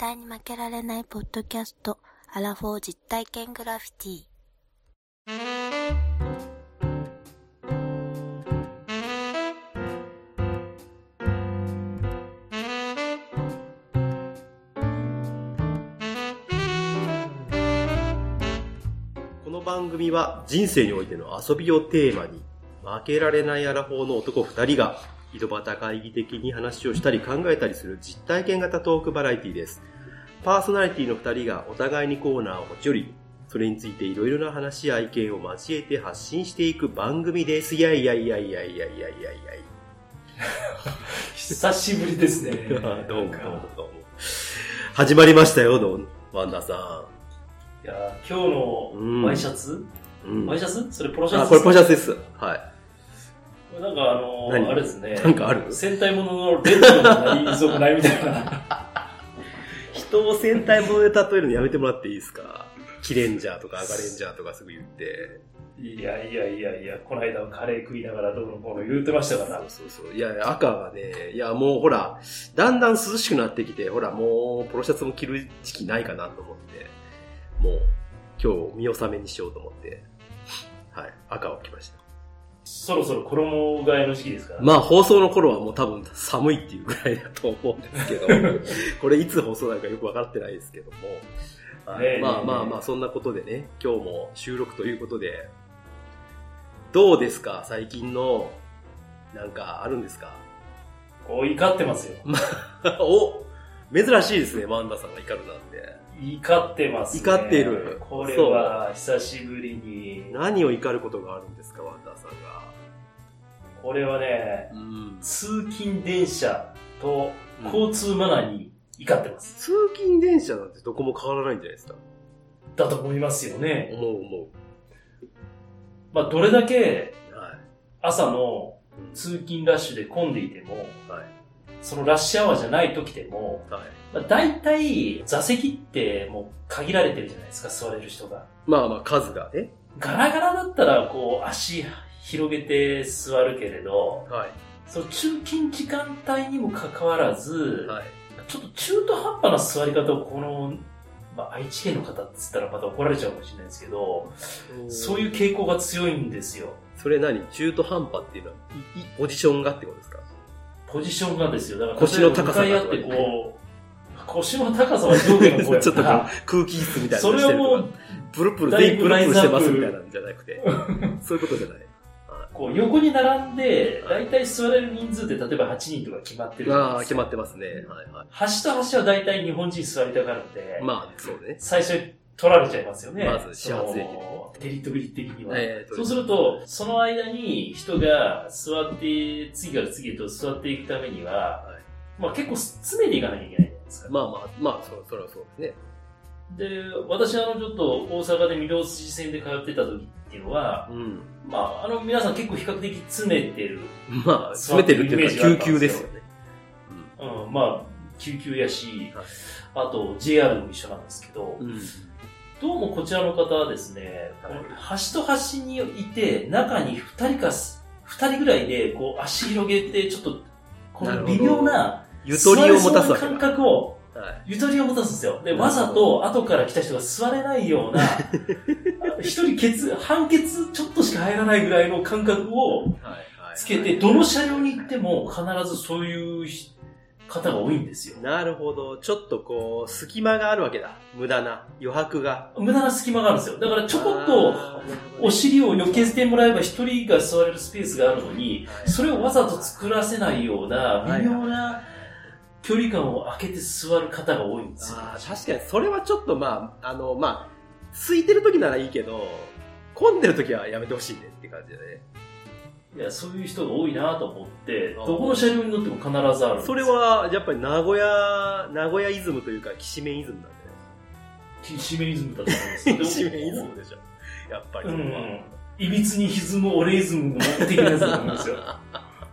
対に負けられないポッドキャスト、アラフォー実体験グラフィティ。この番組は人生においての遊びをテーマに、負けられないアラフォーの男二人が、井戸端会議的に話をしたり考えたりする実体験型トークバラエティです。パーソナリティの二人がお互いにコーナーを持ち寄り、それについていろいろな話や意見を交えて発信していく番組です。いやいやいやいやいやいやいやいや久しぶりですね。どうもどうもどうもか。始まりましたよ、どうワンダーさいや今日のワイシャツ、うん。ワイシャツそれポロシャツあ、これポロシャツです。はい。なんかあの何？あれですね。なんかある？戦隊もののレッドの遺族ないみたいな。人を戦隊もので例えるのやめてもらっていいですか？キレンジャーとかアガレンジャーとかすぐ言って。いやいやいやいや、この間はカレー食いながらどうのこうの言ってましたから。そうそうそう。いやいや、赤がね、いやもうほら、だんだん涼しくなってきて、ほらもうポロシャツも着る時期ないかなと思って、もう今日見納めにしようと思って、はい、赤を着ました。そろそろ衣替えの時期ですから。まあ放送の頃はもう多分寒いっていうぐらいだと思うんですけど、これいつ放送なのかよくわかってないですけども、まあまあまあそんなことでね、今日も収録ということで、どうですか？最近の、なんかあるんですか？こう怒ってますよ。お珍しいですね、マンダさんが怒るなんて。怒ってますね。怒っているこれは久しぶりに。何を怒ることがあるんですか、ワンダーさんが。これはね、うん、通勤電車と交通マナーに怒ってます。通勤電車なんてどこも変わらないんじゃないですか？だと思いますよね。思う思まあ、どれだけ。朝のうん通勤ラッシュで混んでいても、はい。そのラッシュアワーじゃない時でも、はい。まあ、大体座席ってもう限られてるじゃないですか、座れる人が。まあまあ数がね。ガラガラだったら、こう、足広げて座るけれど、はい。その通勤時間帯にもかかわらず、はい。ちょっと中途半端な座り方をこの、まあ、愛知県の方って言ったらまた怒られちゃうかもしれないですけど、そういう傾向が強いんですよ。それ何？中途半端っていうのは、いいポジションがってことですか？ポジションがですよ。だから、腰の高さがってこう、腰の高さは上下の方や ちょっと空気質みたいなそれはもう、プルプル、全員プルプルしてますみたいなんじゃなくて、そういうことじゃない。こう横に並んで、大体座れる人数って例えば8人とか決まってるじゃないああ、ですか決まってますね。はいはい。端と端は大体日本人座りたがるんで、まあ、そうね。最初に取られちゃいますよね。まず始発駅テリトリー的には。えーとそうすると、その間に人が座って、次から次へと座っていくためには、はいまあ結構詰めていかなきゃいけないじゃないですか。まあまあ、まあ、そそれはそうですね。で、私あのちょっと大阪で御堂筋線で通ってた時っていうのは、うん。まああの皆さん結構比較的詰めてる。まあ、詰めてるっていうか、救急ですよね。うん、まあ救急やし、はいあと JR も一緒なんですけど、うん。どうもこちらの方はですね、端と端にいて、中に2人かす、2人ぐらいでこう足広げて、ちょっと、この微妙な、ゆとりを持たす感だ。覚を、はい。ゆとりを持たすんですよ。で、わざと後から来た人が座れないような、一人ケツ、半ケツちょっとしか入らないぐらいの感覚を。つけて、どの車両に行っても必ずそういう方が多いんですよ。なるほど。ちょっとこう、隙間があるわけだ。無駄な。余白が。無駄な隙間があるんですよ。だからちょこっと、お尻を避けてもらえば一人が座れるスペースがあるのに、はいそれをわざと作らせないような微妙な距離感を空けて座る方が多いんですよ。確かに、それはちょっとまあ、あの、まあ、空いてる時ならいいけど、混んでる時はやめてほしいねって感じだね。いや、そういう人が多いなと思って、どこの車両に乗っても必ずあるんですそれ、は、やっぱり名古屋、名古屋イズムというか、きしめんイズムなんキシメイズムだと思うんです。けど。きしめんイズムでしょ。やっぱりう。ん。いびつに歪むオレイズムの的なやつだと思うんですよ。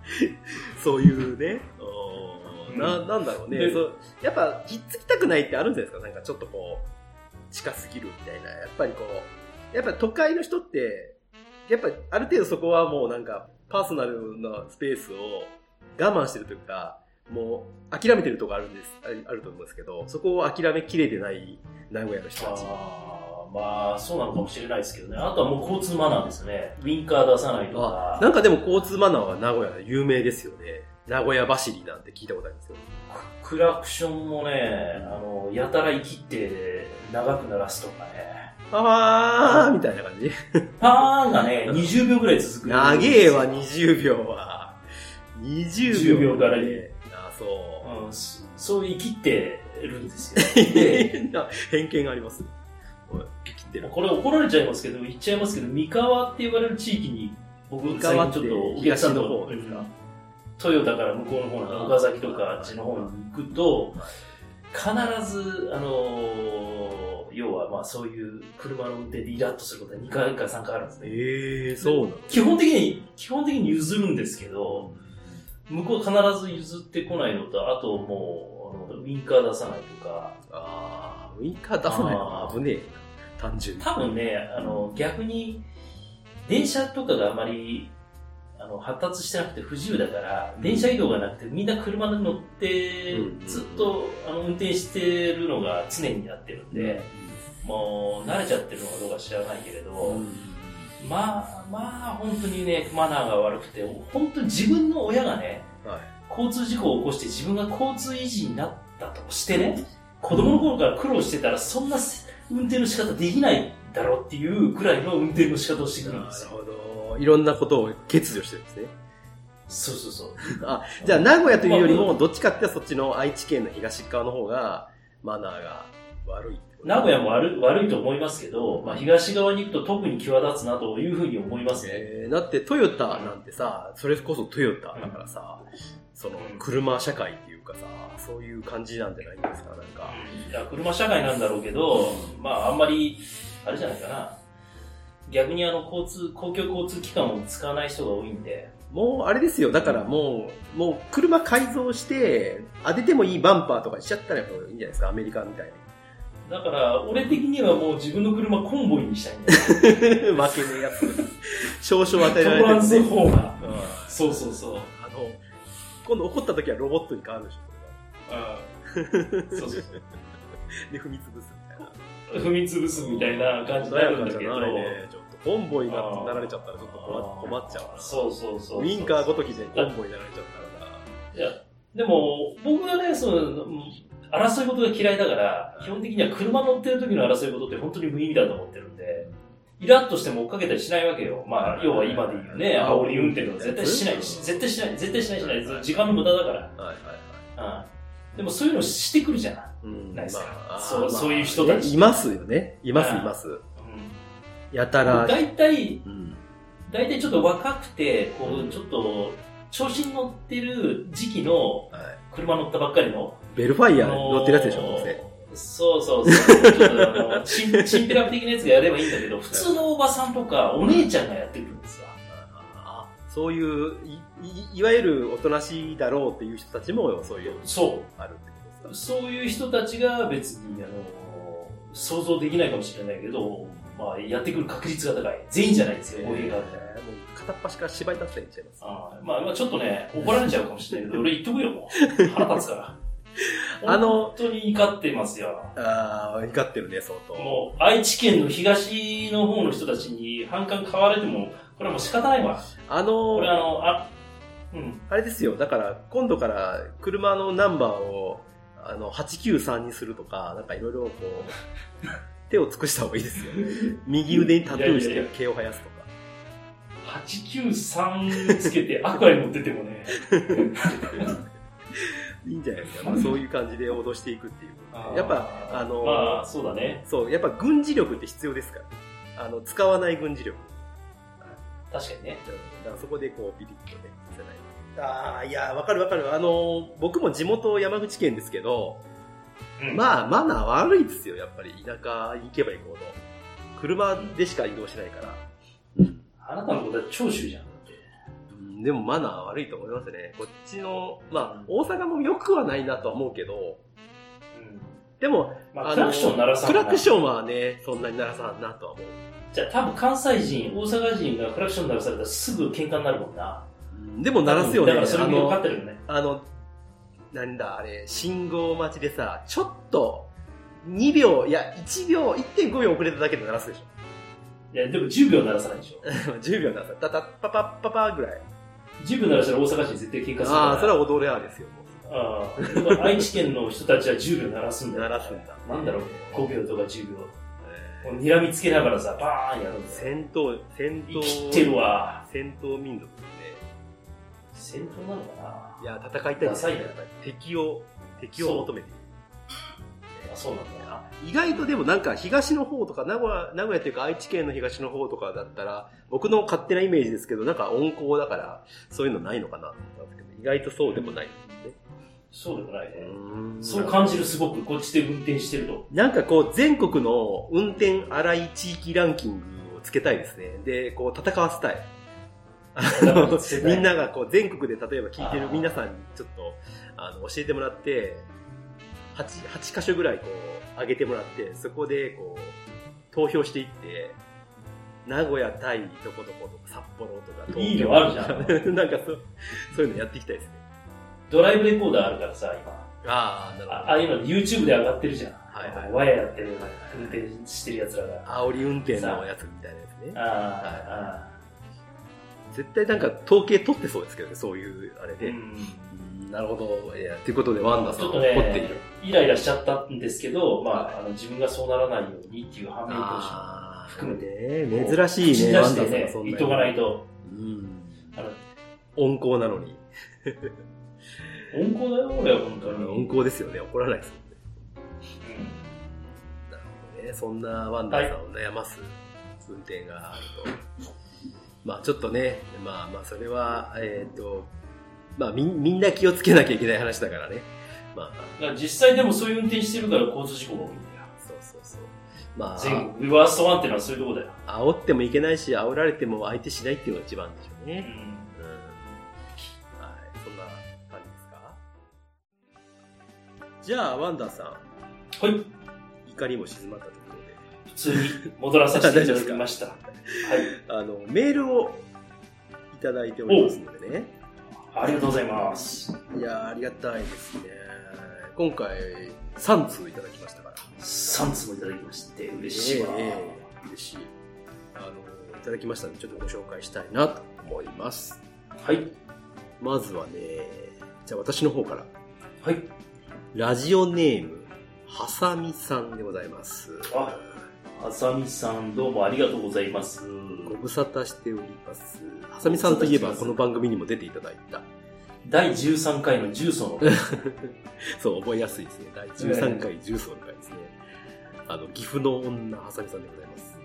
そういうね。うんな、なんだろうね。でそうやっぱ、ひっつきたくないってあるんじゃないですか？なんかちょっとこう、近すぎるみたいな。やっぱりこう、やっぱ都会の人って、やっぱある程度そこはもうなんか、パーソナルなスペースを我慢してるというか、もう諦めてるとこあるんです、ああると思うんですけど、そこを諦めきれてない名古屋の人たち。まあ、そうなのかもしれないですけどね。あとはもう交通マナーですね。ウィンカー出さないとか。あなんかでも交通マナーは名古屋で有名ですよね。名古屋走りなんて聞いたことあるんですよ。クラクションもね、あの、やたら生きって長く鳴らすとかね。あーみたいな感じ。パーンがね、20秒ぐらい続く。長えわ、20秒は。20 10秒からにあ、そう。うん、そそう生きってるんですよ。で、偏見があります生きてる。これ怒られちゃいますけど、言っちゃいますけど、三河って言われる地域に、僕、三河ちょっとお客さんの方ですか？うんトヨタから向こうの方の岡崎とかあっちの方に行くと、必ず、あのー要はまあそういう車の運転でイラッとすることは2回か3回あるんですね。ええー、そうなの基本的に、基本的に譲るんですけど、向こうは必ず譲ってこないのと、あともう、あのウィンカー出さないとか、あーウィンカー出さないの？危ねえな。単純に。多分ね、あの、逆に、電車とかがあまり、あの、発達してなくて不自由だから、電車移動がなくて、みんな車に乗ってうん、ずっと、あの、運転してるのが常になってるんで、もう、慣れちゃってるのかどうか知らないけれど、うんまあ、まあ、本当にね、マナーが悪くて、本当に自分の親がね、はい。交通事故を起こして自分が交通維持になったとしてね、子供の頃から苦労してたら、そんな運転の仕方できないだろうっていうくらいの運転の仕方をしてくるんなるですよ。ほど。いろんなことを欠如してるんですね。そうそうそう。あ、じゃあ名古屋というよりも、どっちかってそっちの愛知県の東側の方が、マナーが悪い名古屋も悪い悪いと思いますけど、まあ、東側に行くと特に際立つなというふうに思いますね。えーだってトヨタなんてさ、それこそトヨタだからさ、その車社会っていうかさ、そういう感じなんじゃないんですか、なんか。いや、車社会なんだろうけど、まあ、あんまり、あれじゃないかな。逆にあの、交通、公共交通機関を使わない人が多いんで、もうあれですよ、だからもう、もう車改造して、当ててもいいバンパーとかしちゃったらやっぱいいんじゃないですか、アメリカみたいだから、俺的にはもう自分の車コンボイにしたいんだよ。に。負けねえやつ。少々与えられトランスてるね。フォーマー。うんそうそうそう。あの、今度怒った時はロボットに変わるでしょ、そうそうそう。それが。で、踏み潰すみたいな。踏み潰すみたいな感じになるんだけど。穏やかじゃないね。ちょっと、コンボイにななられちゃったらちょっと困困っちゃうな。そうそうそう。ウィンカーごときでコンボイになられちゃうからな。いや、でも、僕はね、その、うん争い事が嫌いだから、基本的には車乗ってる時の争い事って本当に無意味だと思ってるんで、イラッとしても追っかけたりしないわけよ。まあ、要は今で言うね、煽り運転とか絶対しないし、絶対しない、絶対しないしない、時間の無駄だから。はいはいはい。うん。でもそういうのしてくるじゃん。うんないですかそうそういう人たちねいますよね。いますうんいます。うん。やたら。大体、うん大体ちょっと若くて、こう、ちょっと、調子に乗ってる時期のはい車乗ったばっかりの、ベルファイアあのー乗ってるやつでしょ、どうせ。そうそうそう。ちょっとあのチン、チンピラ的なやつがやればいいんだけど、普通のおばさんとかお姉ちゃんがやってくるんですわ。そういうい、いいわゆるおとなしいだろうっていう人たちも、そういう、そあるってことう。ですそういう人たちが別に、あの、想像できないかもしれないけど、まあ、やってくる確率が高い。全員じゃないですよ、か。こういう感じで。片っ端から芝居立ってちゃいます。あーまあ、まあ、ちょっとね、怒られちゃうかもしれないけど、俺言っとくよ、もう。腹立つから。あの本当に怒ってますよ。ああ、怒ってるね、相当。もう、愛知県の東の方の人たちに反感買われても、これはもう仕方ないわ。あのこれあの、あ、うん。あれですよ、だから今度から車のナンバーをあの893にするとか、なんかいろいろこう、手を尽くした方がいいですよ。右腕にタトゥーして毛を生やすとか。893つけてアクアに持ってってもね。いいんじゃないですか。まあ、そういう感じで脅していくっていう。やっぱ、あの、まあ、そうだね。そう、やっぱ軍事力って必要ですから。あの、使わない軍事力。確かにね。だからそこでこう、ビリッとね、させない。ああ、いや、わかるわかる。あの、僕も地元山口県ですけど、うんまあ、マナー悪いですよ、やっぱり。田舎行けば行くほど。車でしか移動しないから。あなたのことは長州じゃん。でもマナー悪いと思いますね。こっちの、まあ、大阪も良くはないなとは思うけど、うん。でも、まあ、クラクション鳴らさんクラクション。はね、そんなに鳴らさんなとは思う。じゃあ多分関西人、大阪人がクラクション鳴らされたらすぐ喧嘩になるもんな。うんでも鳴らすよね。だからそれあも分かのっ、てるよね。あの、なんだ、あれ、信号待ちでさ、ちょっと、2秒、いや、1秒、1.5秒遅れただけで鳴らすでしょ。いや、でも10秒鳴らさないでしょ。10秒鳴らす。たた、パパッパパーぐらい。10秒鳴らしたら大阪市に絶対喧嘩するから。ああ、それは踊れあですよ。ああ、愛知県の人たちは10秒鳴らすんだよ。鳴らすんだなんだろう、5秒とか10秒。えもう睨みつけながらさ、バーンやるんーだよ。戦闘、戦闘、生きてるわ。戦闘民族です戦闘なのかね。いや、戦いたいですダサいね敵を、敵を求めている。なあ、そうなんだよな。意外とでもなんか東の方とか名古屋、名古屋っていうか愛知県の東の方とかだったら、僕の勝手なイメージですけど、なんか温厚だから、そういうのないのかなと思ったんですけど、意外とそうでもない。そうでもないね。そう感じる、すごく、こっちで運転してると。なんかこう、全国の運転荒い地域ランキングをつけたいですね。で、こう、戦わせたい。みんながこう、全国で例えば聞いてる皆さんにちょっと、あの、教えてもらって、8、8箇所ぐらいこう、上げてもらって、そこでこう、投票していって、名古屋対どこどことか札幌とか東京いいのあるじゃん なんかそう、そういうのやっていきたいですね。ドライブレコーダーあるからさ、今。ああ、なるあああいうの YouTube で上がってるじゃん。はいはいワイヤやってる、運転してる奴らが。煽り運転のやつみたいなやつね。ああ、絶対なんか統計取ってそうですけどね、そういうあれで。なるほど。いや、ということで、ワンダさん怒っているね。、イライラしちゃったんですけど、まあ、あの、自分がそうならないようにっていう反面教師含めてね、珍しいね、ワンダさんがそん、な言っとかないと。うん。あの、温厚なのに。温厚だよ、俺は本当に。温厚ですよね、怒らないですもんね。うんなるほどね。そんなワンダさんを悩ます運転があると。まあちょっとね、まあまあそれは、えっ、と、まあみみんな気をつけなきゃいけない話だからね。まあ、だから実際でもそういう運転してるから交通事故が多いんだよ。そうそうそう。まあ、全国、ワーストワンっていうのはそういうとこだよ。煽ってもいけないし、煽られても相手しないっていうのが一番でしょうね。うん。うん。はい、そんな感じですか？じゃあ、ワンダーさん、はい。怒りも静まった通に戻らさせていただきました。はい。あの、メールをいただいておりますのでね。ありがとうございます。いやーありがたいですね。今回、3通いただきましたから。3つもいただきまして、嬉しいわ。ええええ嬉しい。あの、いただきましたので、ちょっとご紹介したいなと思います。はい。まずはね、じゃあ私の方から。はい。ラジオネーム、はさみさんでございます。ああさみさん、どうもありがとうございます。ご無沙汰しております。はさみさんといえば、この番組にも出ていただいた。第13回の重曹の回 そう、覚えやすいですね。第13回重曹の回ですね。あの、岐阜の女、はさみさんでございます。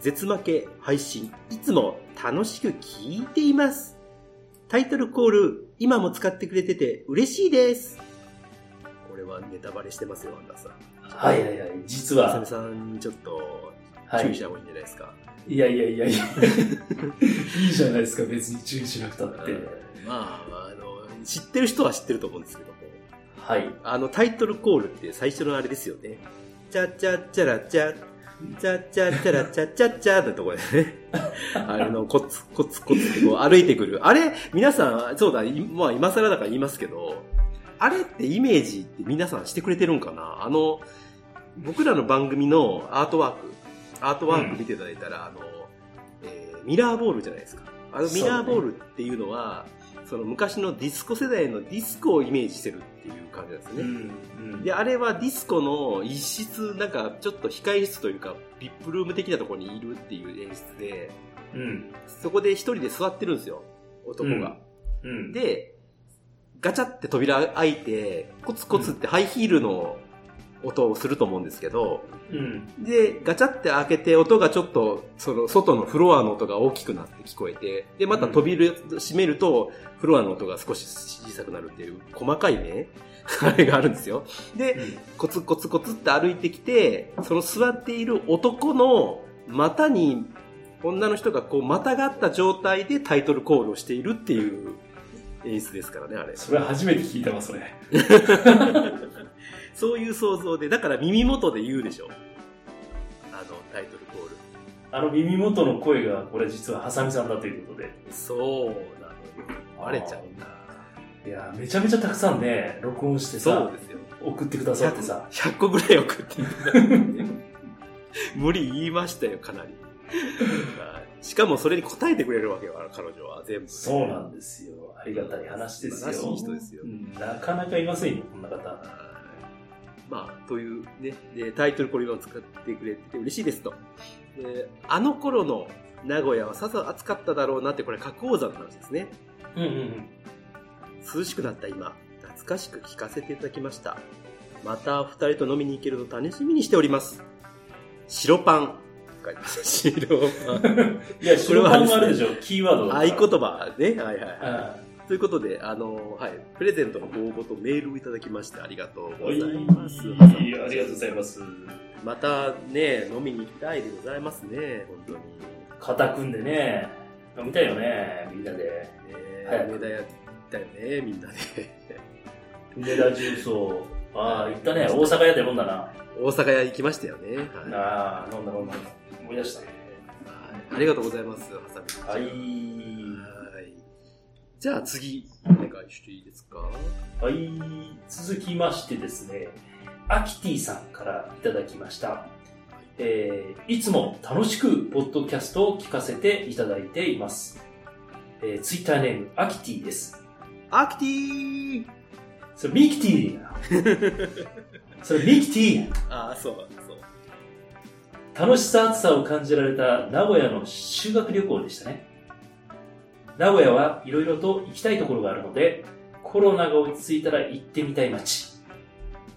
絶負け配信、いつも楽しく聞いています。タイトルコール、今も使ってくれてて嬉しいです。これはネタバレしてますよ、アンダーさん。はいはいはい。実ははさんにちょっとはい注意し。た方がいいんじゃないですか。いやいやいやいや。いいじゃないですか、別に注意しなくたって。まあ、あの、知ってる人は知ってると思うんですけども、はい。あのタイトルコールって最初のあれですよね。チャチャチャラチャ、チャチャチャラチャチャチャってとこでね。あれのコツコツコツってこう歩いてくる。あれ、皆さん、そうだ、いまあ今更だから言いますけど、あれってイメージって皆さんしてくれてるんかな？あの、僕らの番組のアートワーク、アートワーク見ていただいたら、あの、えーミラーボールじゃないですか。あのミラーボールっていうのは、その昔のディスコ世代のディスコをイメージしてるっていう感じなんですね。んで、あれはディスコの一室、なんかちょっと控え室というか、 VIP ルーム的なところにいるっていう演出で、うん。そこで一人で座ってるんですよ、男が。うん。で、ガチャって扉開いて、コツコツってハイヒールの音をすると思うんですけど、うん。で、ガチャって開けて音がちょっと、その外のフロアの音が大きくなって聞こえて、で、また扉閉めると、フロアの音が少し小さくなるっていう細かいね、あれがあるんですよ。で、コツコツコツって歩いてきて、その座っている男の股に女の人がこう股があった状態でタイトルコールをしているっていう演出ですからね、あれ。それ初めて聞いたわ、それ。そういう想像で、だから耳元で言うでしょ。あのタイトルコール。あの耳元の声が、これ実はハサミさんだということで。そうなのよ。バレちゃうんだ。いや、めちゃめちゃたくさんね、録音してさそう、ですよ。送ってくださってさ。100個ぐらい送っていただいて。無理言いましたよ、かなり。はいしかもそれに答えてくれるわけよ、彼女は全部。そうなんですよ。ありがたい話ですよ。素晴らしい人ですようんなかなかいませんよ、こんな方。はいまあ、というね、で、タイトルこれを使ってくれてて嬉しいですと。で、あの頃の名古屋はさぞ暑かっただろうなって、これ、花崗山の話ですね。うんうんうん。涼しくなった今、懐かしく聞かせていただきました。また二人と飲みに行けるの楽しみにしております。白パン。白パン。いや、白パンはあれでしょ、キーワード合言葉ね。はいはいはうい。ということで、あの、はい。プレゼントのご応募とメールをいただきましてありがとうございます。ん。はい、ありがとうございます。またね、飲みに行きたいでございますね。本当に。肩組んでね、飲みたいよね、みんなで。ねはい梅田屋行ったよね、みんなで。梅田重曹。ああ、行ったね。大阪屋で飲んだな。大阪屋行きましたよね。はい。ああ、飲んだ飲んだ。思い出したね。はいありがとうございます、ハサミ。はい。じゃあ次、お願いしていいですか？はい。続きましてですね、アキティさんからいただきました。えーいつも楽しくポッドキャストを聞かせていただいています。えー、ツイッターネーム、アキティです。アクティーそれ、ミキティや。それ、ミキティや。ああ、そう、そう。楽しさ、暑さを感じられた名古屋の修学旅行でしたね。名古屋はいろいろと行きたいところがあるので、コロナが落ち着いたら行ってみたい街。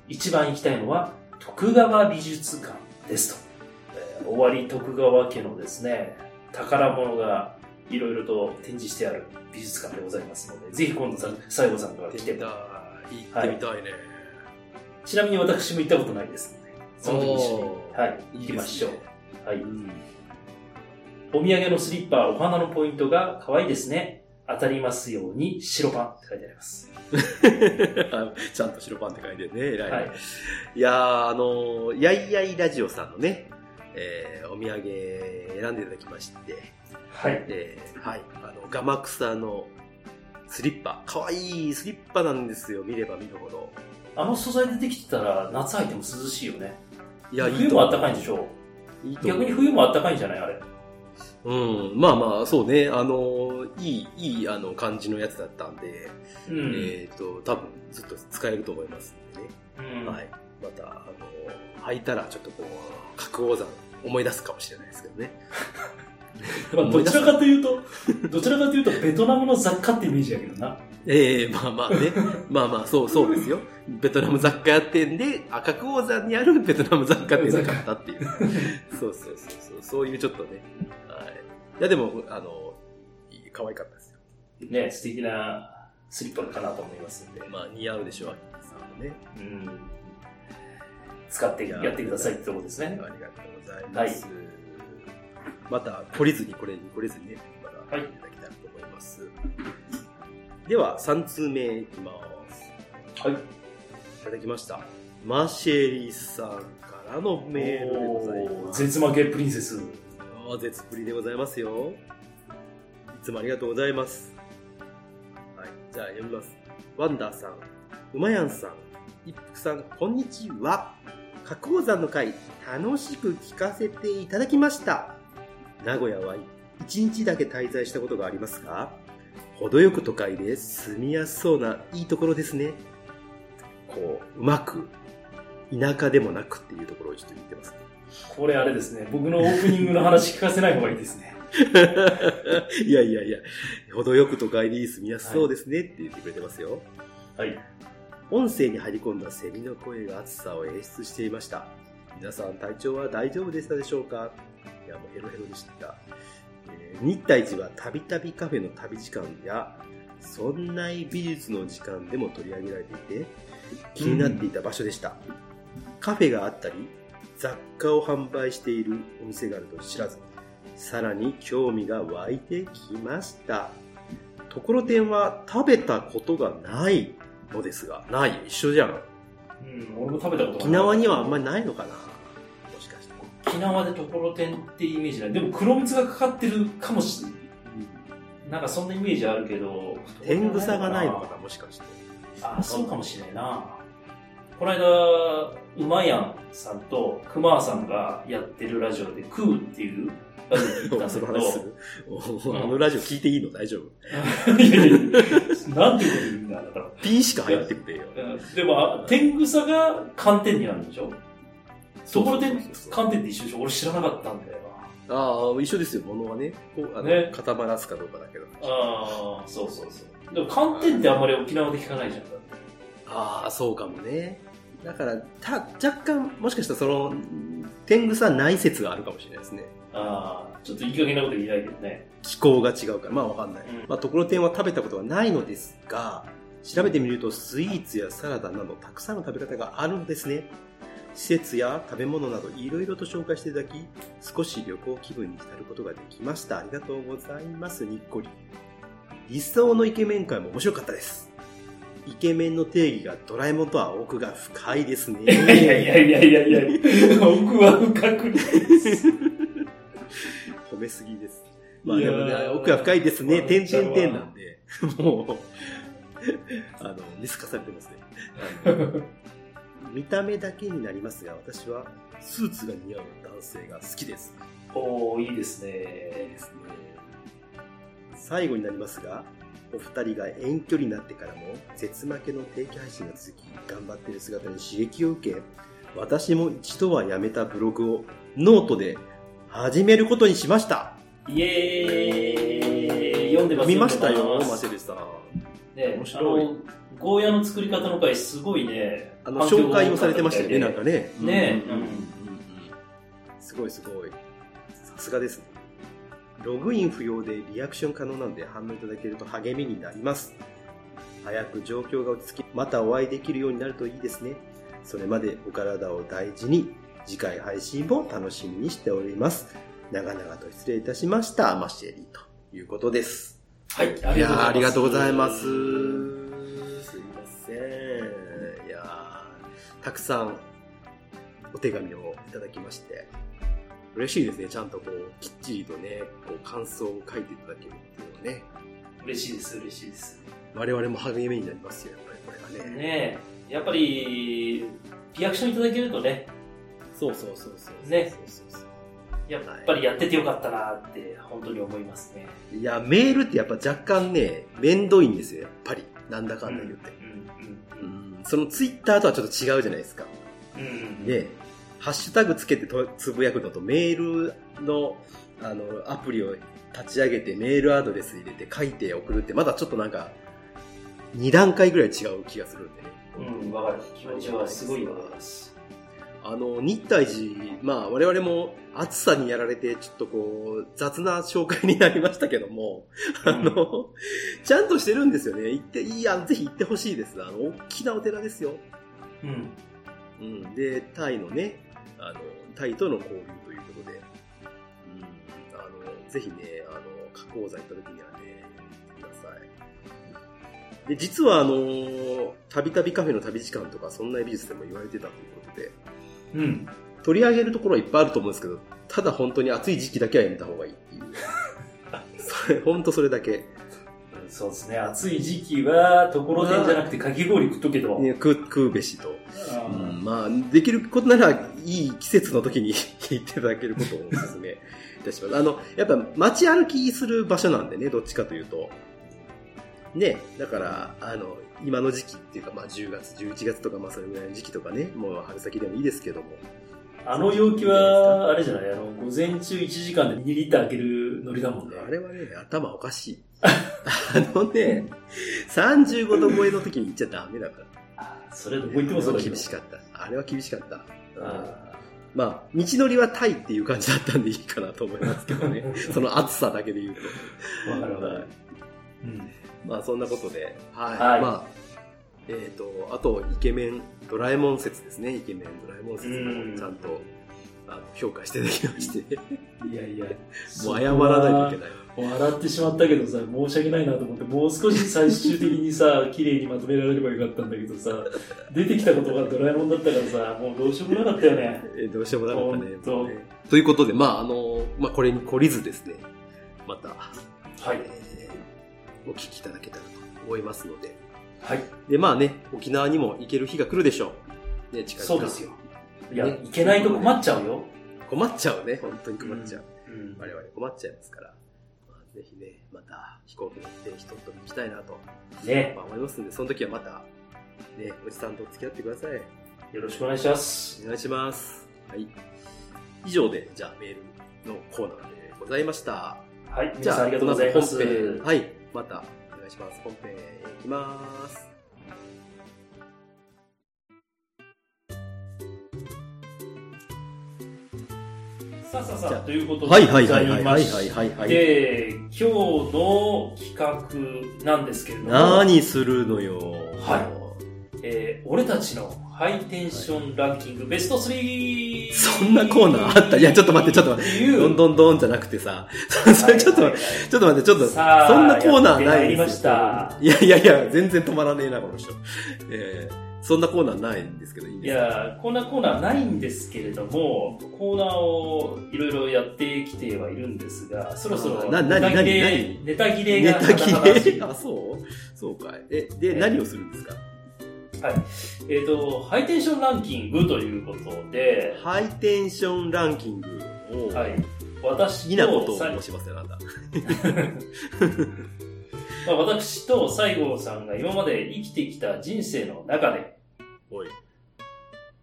一番行きたいのは徳川美術館ですと。えー尾張徳川家のですね、宝物がいろいろと展示してある美術館でございますので、ぜひ今度さ、西郷さんが来て行ってみたい。行ってみたいね。ちなみに私も行ったことないですので、その時一緒に、はい、行きましょう。いいねはい。うん。お土産のスリッパ、お花のポイントが可愛いですね。当たりますように白パンって書いてあります。ちゃんと白パンって書いてるね、偉いね。はい。いやー、あのー、やいやいラジオさんのね、えー、お土産選んでいただきまして、はい。で、はい、あの、ガマクサのスリッパ、かわいいスリッパなんですよ、見れば見るほど。あの素材でできてたら夏入っても涼しいよね。いや、いい冬もあっ。たかいんでしょいいと思う逆に冬もあったかいんじゃないあれ。うん、まあまあ、そうね、あの、いい、いい、あの、感じのやつだったんで、うん。えっ、と、多分、ずっと使えると思いますんでね。うんはい。また、あの、履いたら、ちょっとこう、角王山思い出すかもしれないですけどね。まあ、どちらかというと、どちらかというと、ベトナムの雑貨ってイメージやけどな。ええまあまあね。まあまあ、そう、そうですよ。ベトナム雑貨屋店で、赤角王山にあるベトナム雑貨店だったっていう。そうそうそうそう。そういうちょっとね。はい。いや、でも、あの、いい可愛かったですよ。ね、素敵なスリッパかなと思いますんで。まあ、似合うでしょう、秋田さんもね。うん。使ってやってくださいってとこですね。ありがとうございます。また、懲りずに、これに懲りずにね、また、はいいただきたいと思います。では、3通目いきます。はい。いただきました。マシェリさんからのメールでございます。絶負けプリンセス。あー絶プリでございますよ。いつもありがとうございます。はい、じゃあ読みます。ワンダーさん、うまやんさん、一服さん、こんにちは。花崗山の会、楽しく聞かせていただきました。名古屋は一日だけ滞在したことがありますが、程よく都会で住みやすそうないいところですね。こう、うまく、田舎でもなくっていうところをちょっと言ってますね。これあれですね。僕のオープニングの話聞かせない方がいいですね。いやいやいや、程よく都会に住みやすそうですねって言ってくれてますよ。はい。音声に入り込んだセミの声が暑さを演出していました。皆さん体調は大丈夫でしたでしょうか？いや、もうヘロヘロでした。えー日体寺はたびたびカフェの旅時間や、そんな美術の時間でも取り上げられていて、気になっていた場所でした。カフェがあったり、雑貨を販売しているお店があると知らず、さらに興味が湧いてきました。ところてんは食べたことがないのですが、ない？一緒じゃん。うん、俺も食べたこと沖縄にはあんまりないのかな？もしかして。沖縄でところてんってイメージない。でも黒蜜がかかってるかもしれない。なんかそんなイメージあるけど、天草がないのかな、もしかして。あ、そうかもしれないな。この間、うまやんさんとくまさんがやってるラジオで、クーっていうラジオ聞いたんだそけど、あのラジオ聞いていいの？大丈夫？いやいやなんていうこと言うんだ、だから。?P しか入ってくてよ。うんでも、あ天草が寒天になるんでしょ？ところで寒天って一緒でしょ？俺知らなかったんだよな。ああ、一緒ですよ、ものはね。こうあのね固まらすかどうかだけど。ああ、そうそうそう。でも寒天ってあんまり沖縄で聞かないじゃん。ああ、そうかもね。だから、た、若干、もしかしたらその、天草ない説があるかもしれないですね。ああ、ちょっといい加減なこと言いたいけどね。気候が違うから、まあわかんない。うんまあ、ところてんは食べたことはないのですが、調べてみるとスイーツやサラダなどたくさんの食べ方があるのですね。施設や食べ物などいろいろと紹介していただき、少し旅行気分に浸ることができました。ありがとうございます、にっこり。理想のイケメン会も面白かったです。イケメンの定義がドラえもんとは奥が深いですね。いやいやいやいやいやいや、僕は深くです。褒めすぎです。まあでもね、奥が深いですね。笑点々点なんで、もう、あの、見透かされてますね。見た目だけになりますが、私はスーツが似合う男性が好きです。おー、いいですいいねで。すね。最後になりますが、お二人が遠距離になってからも、絶負けの定期配信が続き、頑張っている姿に刺激を受け、私も一度はやめたブログをノートで始めることにしました。イエーイ読んでます見ましたよ、マセルさん。ね、面白いゴーヤの作り方の回すごいね。あの、紹介をされてましたよね、なんかね。ねうんうんうんうんすごいすごい。さすがですね。ログイン不要でリアクション可能なので反応いただけると励みになります。早く状況が落ち着き、またお会いできるようになるといいですね。それまでお体を大事に、次回配信も楽しみにしております。長々と失礼いたしました、マシェリーということです。はい、あいありがとうございます。すす。いません。いやーたくさんお手紙をいただきまして、嬉しいですね。ちゃんとこう、きっちりとね、こう、感想を書いていただけるっていうのはね、嬉しいです、嬉しいです。我々も励みになりますよ、やっぱりこれがね。ねえ、やっぱり、リアクションいただけるとね、そうそうそうそう。ねそうそうそうやっぱりやっててよかったなって、本当に思いますね。いや、メールってやっぱ若干ね、面倒いんですよ、やっぱり。なんだかんだ言って。うん、うん、そのツイッターとはちょっと違うじゃないですか。うん、うん。うん、で、ハッシュタグつけてつぶやくのとメールのあのアプリを立ち上げてメールアドレス入れて書いて送るってまだちょっとなんか2段階ぐらい違う気がするんでね。うん、わかる。気持ちはすごいわかります。あの、日体寺、まあ我々も暑さにやられてちょっとこう雑な紹介になりましたけども、あの、ちゃん。としてるん。ですよね。行って、いや、ぜひ行ってほしいです。あの、大きなお寺ですよ。うん。うん、で、タイのね、あの、タイとの交流ということで、うん、あの、ぜひね、あの、加工座行った時にはね、行ってください。で、実はあの、たびたびカフェの旅時間とか、そんな美術でも言われてたということで、うん。取り上げるところはいっぱいあると思うんですけど、ただ本当に暑い時期だけはやめた方がいいっていう。それ、本当それだけ。そうですね。暑い時期は、ところてんじゃなくてかき氷食っとけと。ね、食う食うべしと。うん、まあ、できることなら、いい季節の時に 行っていただけることをお勧めいたします。あの、やっぱ街歩きする場所なんでね、どっちかというと。ね、だから、あの、今の時期っていうか、まあ10月、11月とか、まあそれぐらいの時期とかね、もう春先でもいいですけども。あの陽気は、あれじゃないあの、午前中1時間で2リッター開けるノリだもんね。あれはね、頭おかしい。あのね、35度超えの時に行っちゃダメだから。あそれどこ行ってもそ厳しかった。あれは厳しかった。うんあまあ、道のりはタイっていう感じだったんでいいかなと思いますけどね。その暑さだけで言うと。ーわかるわかはいる。うん。まあ、そんなことで、はい。はいまあ、えっ、と、あと、イケメン、ドラえもん説ですね。イケメン、ドラえもん説うんもちゃんと、あの評価していただきまして、いやいや。もう謝らないといけない。笑ってしまったけどさ、申し訳ないなと思って、もう少し最終的にさ、綺麗にまとめられればよかったんだけどさ、出てきたことがドラえもんだったからさ、もうどうしようもなかったよね。えーどうしようもなかったね。とということで、まあ、あの、まあ、これに懲りずですね、また、はい。えー聞きいただけたらと思いますので。はい。で、まあね、沖縄にも行ける日が来るでしょう。ね、近々そうですよ。いや、ねいけないと困っちゃうよ。困っちゃうね、本当に困っちゃう。うん。我々困っちゃいますから。まあ、ぜひね、また飛行機乗って一つと行きたいなと、ね。まあ、思いますんで、その時はまた、ね、おじさんと付き合ってください。よろしくお願いします。お願いします。はい。以上で、じゃあメールのコーナーでございました。はい。じゃあ、ありがとうございます。本編はい。またお願いします。本編いきます。さあさあさあ、ということで、はいはいはいはいはい。で、今日の企画なんですけれども、何するのよ。はいえー俺たちのハイテンションランキングベスト 3! そんなコーナーあったいやちょっと待ってちょっと待って。どんどんどんじゃなくてさ、それちょっと、ちょっと待って、ちょっと、そんなコーナーないです。いやいやいや、全然止まらねえな、この人。えーそんなコーナーないんですけど、いいんいですか？や、こんなコーナーないんですけれども、コーナーをいろいろやってきてはいるんですが、そろそろななネタ切れ何ネタ切れがネタ切れ？あ、そう？そうかい。え、で、え何をするんですか？はい。えっ、と、ハイテンションランキングということで、ハイテンションランキング。を、はい。私好きなことをさ申しますよ、なんだ。まあ、私と西郷さんが今まで生きてきた人生の中で、おい。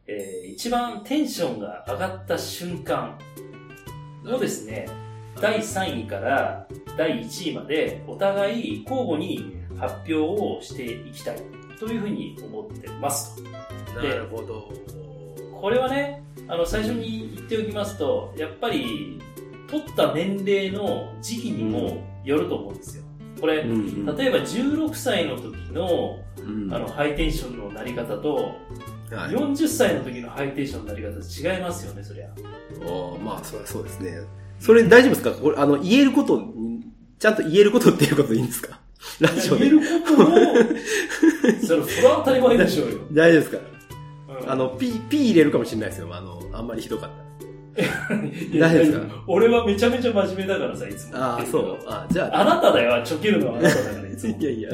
えー一番テンションが上がった瞬間をですね、第3位から第1位までお互い交互に発表をしていきたいというふうに思ってますと。なるほど。これはね、あの、最初に言っておきますと、やっぱり、取った年齢の時期にもよると思うんですよ。これ、うんうん例えば16歳の時のうんあのハイテンションのなり方と、はい40歳の時のハイテンションのなり方違いますよね、そりゃ。おまあ、そりゃそうですね。それ大丈夫ですか？これ、あの、言えること、ちゃんと言えることっていうことでいいんですか？ラジオで言え。ることを、それ、それは当たり前でしょうよ。大丈夫ですか？うんあの、ピ、ピ入れるかもしれないですよ。あの、あんまりひどかった大丈夫ですか？俺はめちゃめちゃ真面目だからさ、いつも。ら。ああ、そう。あじゃあ、あなただよ、ちょけるのはあなただから、いつも。いやいや。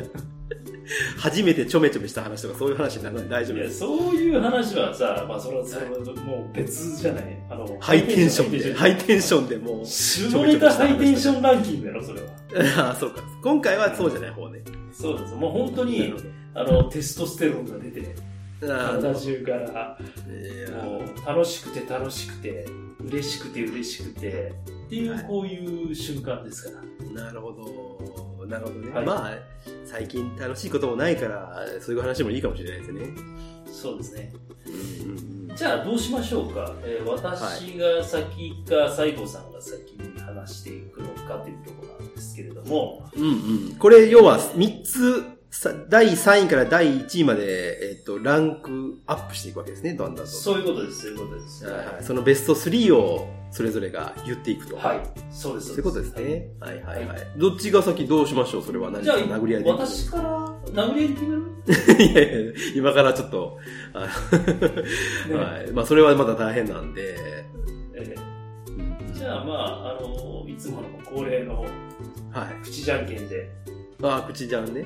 初めてちょめちょめした話とかそういう話にならない大丈夫いや、です。そういう話はさ、まあ、それは、それはもう別じゃない。あの、ハイテンションで、ハイテンションでもう。下ネタハイテンションランキングだろ、それは。ああ、そうか。今回はそうじゃない方ね。そうです。もう本当なにあの、テストステロンが出て、体中から、もう、楽しくて楽しくて、嬉しくて嬉しくて、っていう、はいこういう瞬間ですから。なるほど。なるほどね。はいまあ、最近楽しいこともないから、そういう話もいいかもしれないですね。そうですね。うんじゃあ、どうしましょうか。えー私が先か、西郷さんが先に話していくのかというところなんですけれども、うんうん。これ、要は、3つ、さ第3位から第1位まで、えっと、ランクアップしていくわけですね、だんだんと。そういうことです、そういうことです。はいはい。そのベスト3を、それぞれが言っていくと。はい。そうです。そういうことですね。はいはいはい。はどっちが先どうしましょうそれは何？じゃあ、殴り合いで。私から殴り合いで決める？いやいや、今からちょっと、あねはい。まあ、それはまだ大変なんで、えうんーじゃあ、まあ、あの、いつもの恒例のはい。口じゃんけんで。あ、口じゃんね。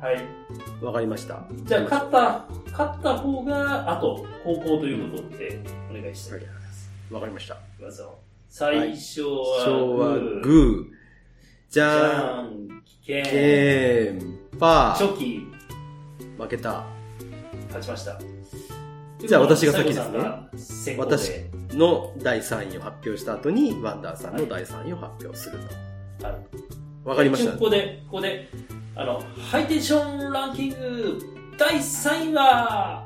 はい。わかりました。じゃあ、勝った、勝った方が、あと、高校ということで、お願いしたいと思います。わかりました。ますよ。最初は、昭和、グー、グー、じじゃゃん、んけん、けん、パー、チョキ、負けた。勝ちました。じゃあ私が先ですね私で。の第3位を発表した後に、ワンダーさんの第3位を発表すると。はいわかりましたこ。こで、ここで、あの、ハイテンションランキング第3位は、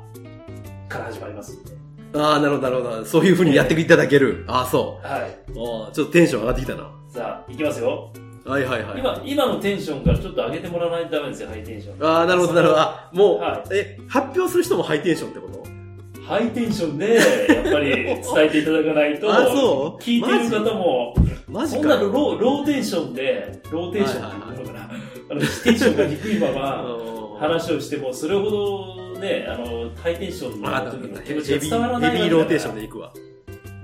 から始まりますんで。ああ、なるほど、なるほど。そういう風にやっていただける。ああ、そはい。う。ああ、ちょっとテンション上がってきたな。さあ、いきますよ。はいはいはい。今、今のテンションからちょっと上げてもらわないとダメですよ、ハイテンション。ああ、なるほど、なるほど。あ、もう、はいえ、発表する人もハイテンションってこと？ハイテンションで、やっぱり伝えていただかないと、あそう？聞いている方も、マジ？そんな。のローローテンションで、ローテンションっていうのかな、あのテンションが低いまま 話をしても、それほどね、あの、ハイテンションの気持ちが伝わらないヘビーローテーションで。でいくわ。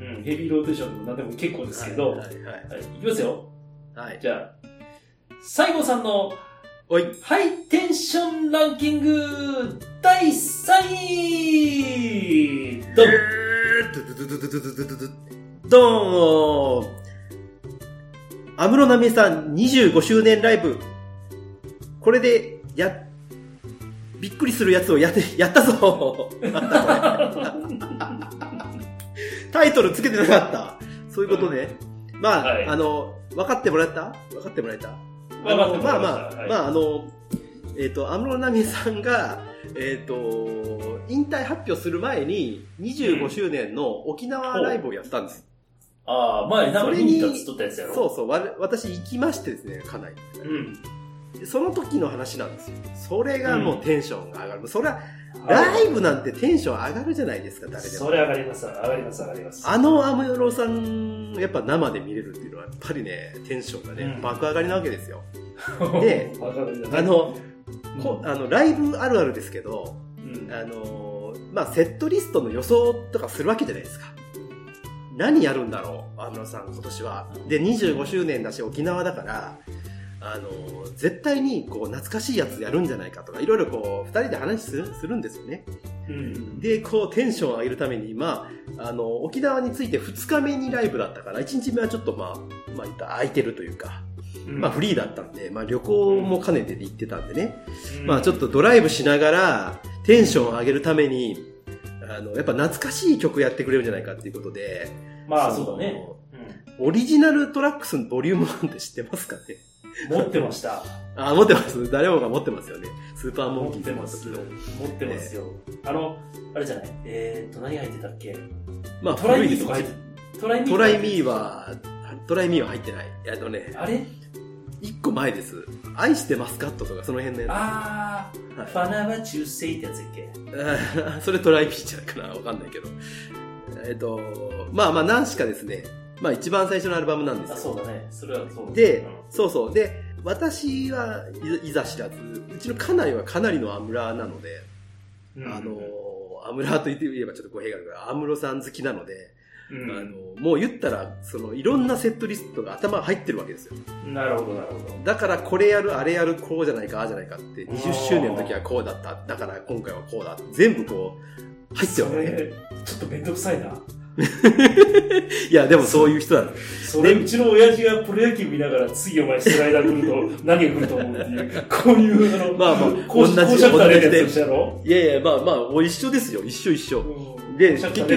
うん、ヘビーローテーションでも何でも結構ですけど、はいはいはいい、きますよ。はい。じゃあ、西郷さんのおい。ハイテンションランキング第3位ドンドゥドゥドゥドゥドゥドゥドゥドゥドーン安室奈美恵さん25周年ライブ。これで、や、びっくりするやつをやって、やったぞ タイトルつけてなかった。そういうことね。まあ、はいあの、分かってもらった？分かってもらえた？まあまあ、いましたはいまああの、えっ、と、安室奈美恵さんが、えっ、と、引退発表する前に25周年の沖縄ライブをやったんです。ああ、前なんか見に行ったっつっとったやつやろ。そうそう、わ私行きましてですね、かなり。うん。でその時の話なんですよ。それがもうテンションが上がる。それは、ラライブなんてテンション上がるじゃないですか、誰でもそ。れ上がります、上がります、上がります。あのアムヨロさん、やっぱ生で見れるっていうのは、やっぱりね、テンションがね、うん爆上がりなわけですよ。であ、の、うんこあの、ライブあるあるですけど、うんあのーまあ、セットリストの予想とかするわけじゃないですか。何やるんだろう、安室さん今年は。で、25周年だし沖縄だから、あのー絶対にこう懐かしいやつやるんじゃないかとか、いろいろこう、二人で話するするんですよね。うん。で、こう、テンションを上げるために、まあ、あの、沖縄について2日目にライブだったから、1日目はちょっとまあ、まあ、空いてるというか、まあ、フリーだったんで、まあ、旅行も兼ねてで行ってたんでね、まあちょっとドライブしながらテンションを上げるために、あの、やっぱ懐かしい曲やってくれるんじゃないかっていうことで、まあ、そうだね。オリジナルトラックスのボリューム1って知ってますかね？うん。持ってました。あ、持ってます。誰もが持ってますよね。スーパーモン持キーってます。持ってますよ。あの、あれじゃない？えーっと、何入ってたっけ？まあトライミーとか入ってトライミートライミーは、トライミーは入ってない。あのね、あれ？一個前です。愛してますカットとかその辺のやあー、はいファナは中世ってやつやっけ？つ。それトライミーじゃないかな？わかんないけど。えっと、まあまあ何しかですね、まあ一番最初のアルバムなんですあ、よ。そうだね。それはそうだでうん、そうそう。で、私はいざ知らず、うちの家内はかなりのアムラーなので、うんあの、アムラーと言って言えばちょっと語弊があるから、アムロさん好きなので、うんあの、もう言ったら、その、いろんなセットリストが頭入ってるわけですよ。なるほど、なるほど。だからこれやる、あれやる、こうじゃないか、ああじゃないかって、20周年の時はこうだった、だから今回はこうだ、全部こう、入ってるわけね。ちょっとめんどくさいな。いや、でもそういう人なの。それ、でうちの親父がプロ野球見ながら、次お前スライダー来ると、何が来ると思うっていう、こういう、あの、まあまあこう同じしたでいやいや、まあまあ、お一緒ですよ。一緒一緒。うんで、結局、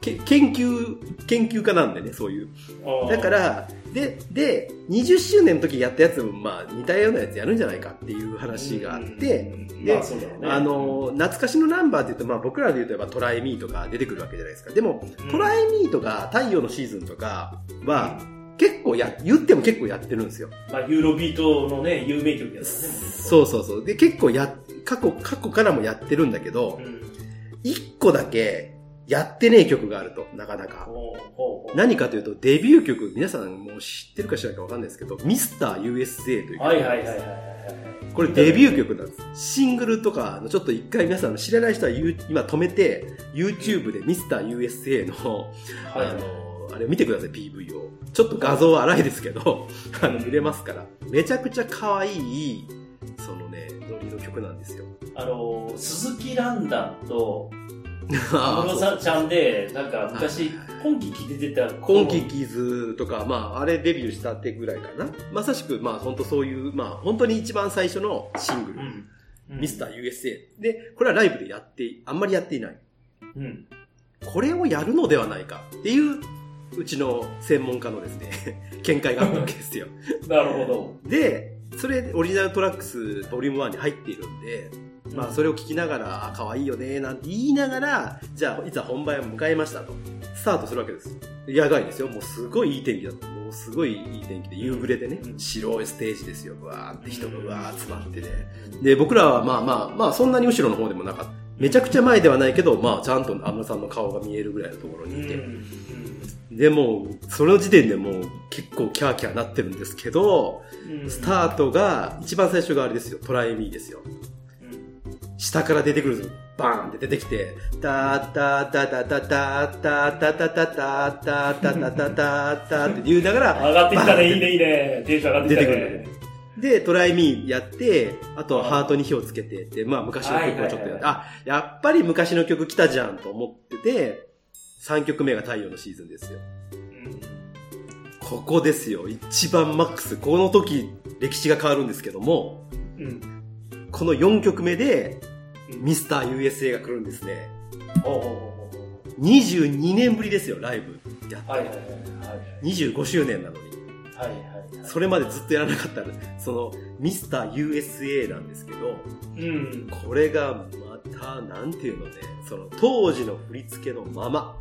け研究、研究家なんでね、そういう。だから、で、で、20周年の時やったやつも、まあ、似たようなやつやるんじゃないかっていう話があって、でまあねあの、懐かしのナンバーって言うと、まあ僕らで言うとやっぱトライミーとか出てくるわけじゃないですか。でも、トライミーとか太陽のシーズンとかは、結構や、言っても結構やってるんですよ。まあ、ユーロビートのね、有名曲やからね。そうそうそう。で、結構や、過去、過去からもやってるんだけどう、ん。一個だけやってねえ曲があると、なかなか。何かというと、デビュー曲、皆さんもう知ってるか知らないかわかんないですけど、ミスター USA という曲はいはいはいはい。これデビュー曲なんです。シングルとか、ちょっと一回皆さん知らない人は今止めて、YouTube でミスター USA の、はいあの、あれ見てください、PV を。ちょっと画像は荒いですけど、あの、見れますから。めちゃくちゃ可愛い、そのね、ノリの曲なんですよ。あの、鈴木ランダンと、あ安室 さんちゃんで、なんか昔はい、今季着てたコンキキズとか、まあ、あれデビューしたってぐらいかな。まさしく、まあ、本当そういう、まあ、本当に一番最初のシングル、うん。ミスター USA。で、これはライブでやって、あんまりやっていない。うん。これをやるのではないかっていう、うちの専門家のですね、見解があったわけですよ。なるほで、それ、オリジナルトラックスボリューム1に入っているんで、ど。まあ、それを聞きながら、あ可愛いよね、なんて言いながら、じゃあ、いざ本番を迎えましたと。スタートするわけです。野外ですよ。もうすごいいい天気だった。もうすごいいい天気で、夕暮れでね、うん白いステージですよ。わーって人がわー集まってね。で、僕らはまあまあ、まあそんなに後ろの方でもなかった。めちゃくちゃ前ではないけど、まあちゃんと安室さんの顔が見えるぐらいのところうん。にいて。うんでもう、その時点でもう結構キャーキャーなってるんですけど、うんスタートが、一番最初があれですよ、トライミーですよ。下から出てくるんですよ。バーンって出てきて、タータータタタタタタタタタタタタタタタって言いながら、上がってきたね、いいね、いいね。テンション上がってきた出てくるね。で、トライミーやって、あとはハートに火をつけてって、まあ昔の曲をちょっとやって、あ、やっぱり昔の曲来たじゃんと思ってて、3曲目が太陽のシーズンですよ。ここですよ。一番マックス。この時、歴史が変わるんですけども、うん。うん。この4曲目で、うんミスター USA が来るんですね。ほうほうほうほ22年ぶりですよ、ライブ。やっう。たのはいはいはいはい。25周年なのに。はいはいはい。それまでずっとやらなかった、その、ミスター USA なんですけど、うん。これがまた、なんていうのね、その、当時の振り付けのまま、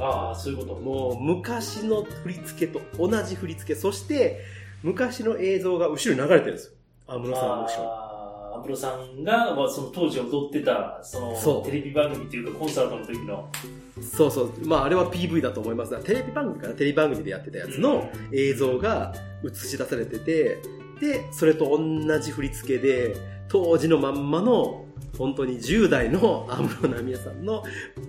ああ、そういうこと。もう昔の振り付けと同じ振り付け、そして、昔の映像が後ろに流れてるんですよ。安室さんの後ろに。安室さんが、まあ、その当時踊ってた、そのテレビ番組っていうかコンサートの時の、そうそう。まあ、あれは PV だと思いますが、テレビ番組かな？テレビ番組でやってたやつの映像が映し出されてて、で、それと同じ振り付けで、当時のまんまの、本当に10代の安室奈美恵さんの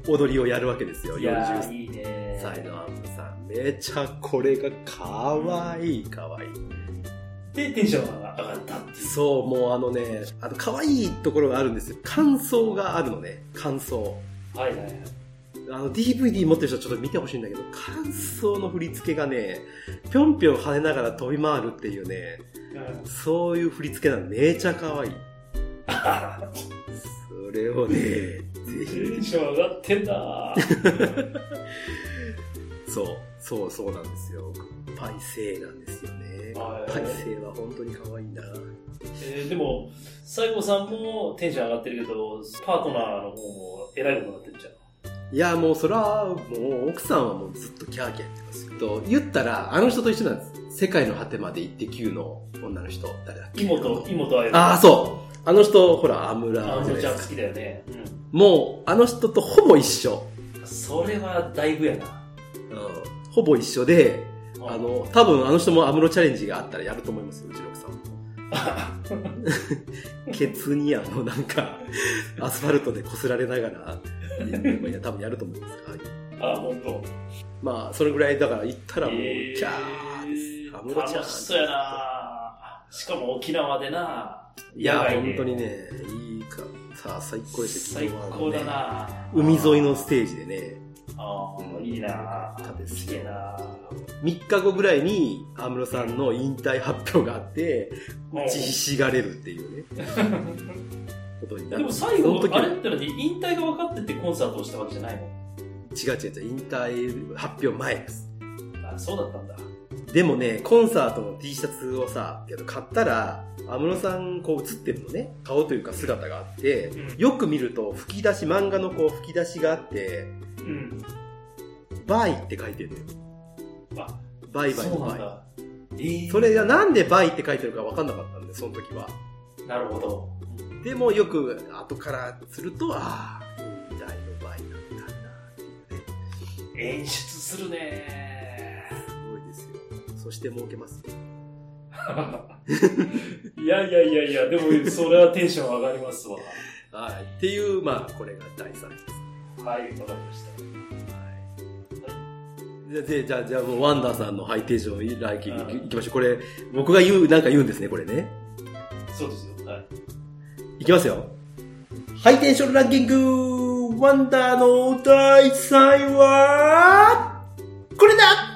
踊りをやるわけですよ。いやー、40いいね歳の安室さん。めちゃこれがかわいいかわいい。で、テンションが上がったっていう。そう、もうあのね、あの、可愛いところがあるんですよ。感想があるのね。感想。はいはいはい。あの、DVD 持ってる人はちょっと見てほしいんだけど、感想の振り付けがね、ぴょんぴょん跳ねながら飛び回るっていうね、そういう振り付けなのめちゃ可愛い。それをね、ぜテンひ、ション上がってんなー そう、そう、そうなんですよ。パイセイなんですよね。はいパイセイは本当に可愛いな。えーでも、西郷さんもテンション上がってるけど、パートナーの方も偉いことになってるじゃん。いや、もうそれは、もう奥さんはもうずっとキャーキャー言ってますよ。と、言ったら、あの人と一緒なんです。世界の果てまで行って9の女の人、誰だっけ？妹、妹あやああ、そう。あの人、ほら、アムラあのちゃん好。きだよね。もう、あの人とほぼ一緒。うん。それはだいぶやな。うん。ほぼ一緒で、あの、多分あの人もアムロチャレンジがあったらやると思いますよ、うちの奥さんも。ケツにあの、なんか、アスファルトで擦られながら、いや、多分やると思います。はい。あ、本当。まあ、それぐらいだから行ったらもう、えーキャーです。アムロちゃん。楽しそうやなしかも沖縄でな。いや、本当にね、いいか。さあ、最高ですよ最高だねな海沿いのステージでね、ああ、いいなよかですよ。いいな3日後ぐらいに安室さんの引退発表があって、打ちひしがれるっていうね、ことになる。でも最後、あれってのに引退が分かっててコンサートをしたわけじゃないの？違う違う違う、引退発表前です。あ、そうだったんだ。でもね、コンサートの T シャツをさ、けど買ったら、安室さんこう映ってるのね、顔というか姿があって、うん。よく見ると吹き出し、漫画のこう吹き出しがあって、うん。バイって書いてるのよ。あ、バイバイのバイ。そうなんだ。えーそれがなんでバイって書いてるか分かんなかったんで、その時は。なるほど。でもよく後からすると、ああ、引退のバイなんだなっていうね。演出するねすごいですよ。そして儲けますよ。いやいやいやいや、でもそれはテンション上がりますわ。はい。っていう、まあ、これが第3位です。はい、わかりました。はい。で、じゃあ、じゃあもうワンダーさんのハイテンションランキングいきましょう。これ、僕が言う、なんか言うんですね、これね。そうですよ。はい。いきますよ。ハイテンションランキングワンダーの第3位は、これだ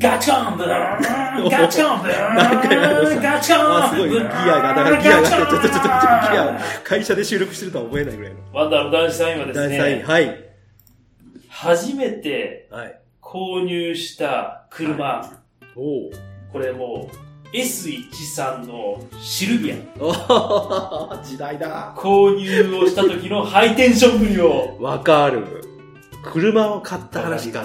ガチコンブーンガチコンブーン何回もやりガチコンあ、すごい。ギアが、だからギアが、ちょっとちょっとちょっとギア、会社で収録してるとは思えないぐらいの。ワンダーの男子3位はです第3位、はい。初めてはい。購入した車、おお。これもう S13 のシルビア、お時代だ。購入をした時のハイテンションぶりを、わかる。車を買った話か。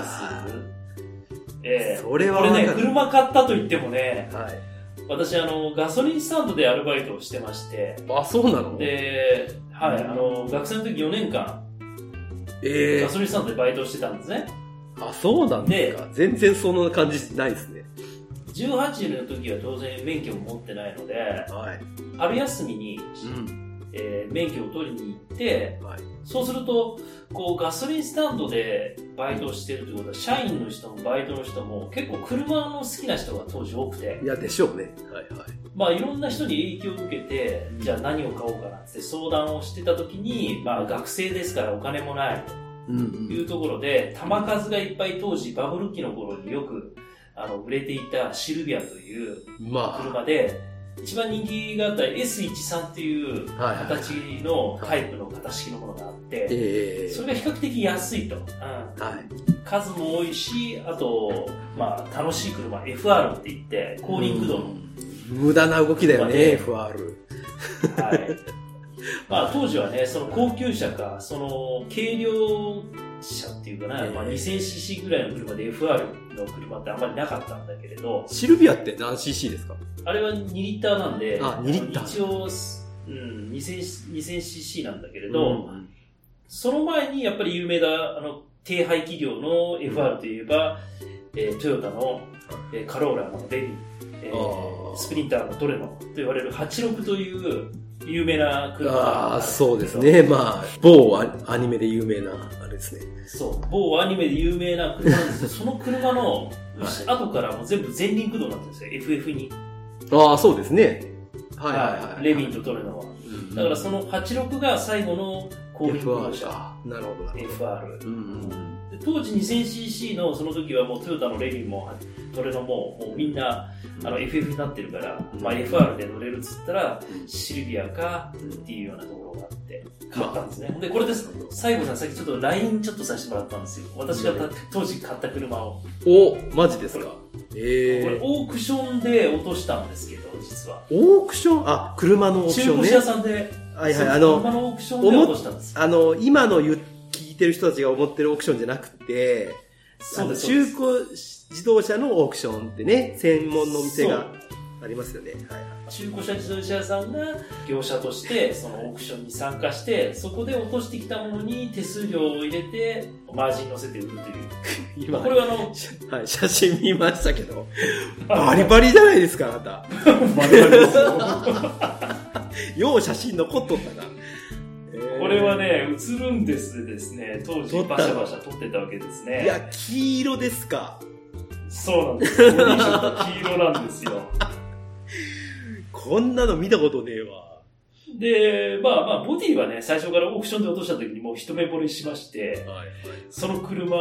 わかりますええそれはこれね、車買ったと言ってもね、はい。私あの、ガソリンスタンドでアルバイトをしてまして、あ、そうなの？で、はい、あの、学生の時4年間、ええガソリンスタンドでバイトをしてたんですね。あ、そうなんですか。全然その感じないですね。18の時は当然免許を持ってないので、はい。春休みに、うん。えー免許を取りに行って、はい。そうすると、こう、ガソリンスタンドでバイトをしてるということは、社員の人もバイトの人も結構車の好きな人が当時多くてい、や、でしょうね。はいはい。まあいろんな人に影響を受けて、じゃあ何を買おうかなって相談をしてた時に、まあ学生ですからお金もないうんというところで、玉数がいっぱい当時バブル期の頃によくあの売れていたシルビアといううん。ま車で、一番人気があった S13 っていう。形のタイプの型式のものがあって、ええそれが比較的安いと。数も多いし、あと、まあ楽しい車、FR って言って、高輪駆動の無駄な動きだよね、ね FR。はい。まあ当時はね、その高級車か、その軽量車っていうかな、ええまあ 2000cc ぐらいの車で FR の車ってあんまりなかったんだけれど、シルビアって何 cc ですか？あれは2リッターなんで、あ2リッター。一応、うん、2000 2000cc なんだけれど、んその前にやっぱり有名な、あの、低排気量の FR といえば、えートヨタの、えーカローラのベビー、えースプリンターのトレノと言われる86という有名な車がああ、そうです。ね。まあ、某アアニメで有名な、あれですね。そう。某アニメで有名な車なんですけど、その車の、はい後からもう全部前輪駆動になってるんですよ、FF に。ああ、そうですね。はいはいはい。レビンとトレノは。うんだからその86が最後の後輪駆動車。か。なるほど。FR。うんうんで当時 2000cc のその時はもうトヨタのレビンもトレノももうみんなあの FF になってるから、まあ、FR で乗れるっつったらシルビアかっていうようなところがあって買ったんですね、でこれです。最後さんさっきちょっと LINE ちょっとさせてもらったんですよ。私がた当時買った車を。お、マジですか？こええれオークションで落としたんですけど実は。オークション？あ、車のオークションね。中古車。屋さんで、はいはい。あの、車のオークションで落としたんです。あの、今の言聞いてる人たちが思ってるオークションじゃなくて、あの中古自動車のオークションってね、専門のお店がありますよね。はいはい。中古車自動車屋さんが業者としてそのオークションに参加してそこで落としてきたものに手数料を入れてマージン乗せて売るという 今、これはあの はい、写真見ましたけど、バリバリじゃないですか、あなた。よう写真残っとったな。えー。これは、ね映るんですですね当時バシャバシャ撮ってたわけですね。いや、黄色ですか。そうなんです。ボディショット黄色なんですよ。こんなの見たことねえわ。でまあまあボディはね最初からオークションで落とした時にもう一目惚れしましてはい。その車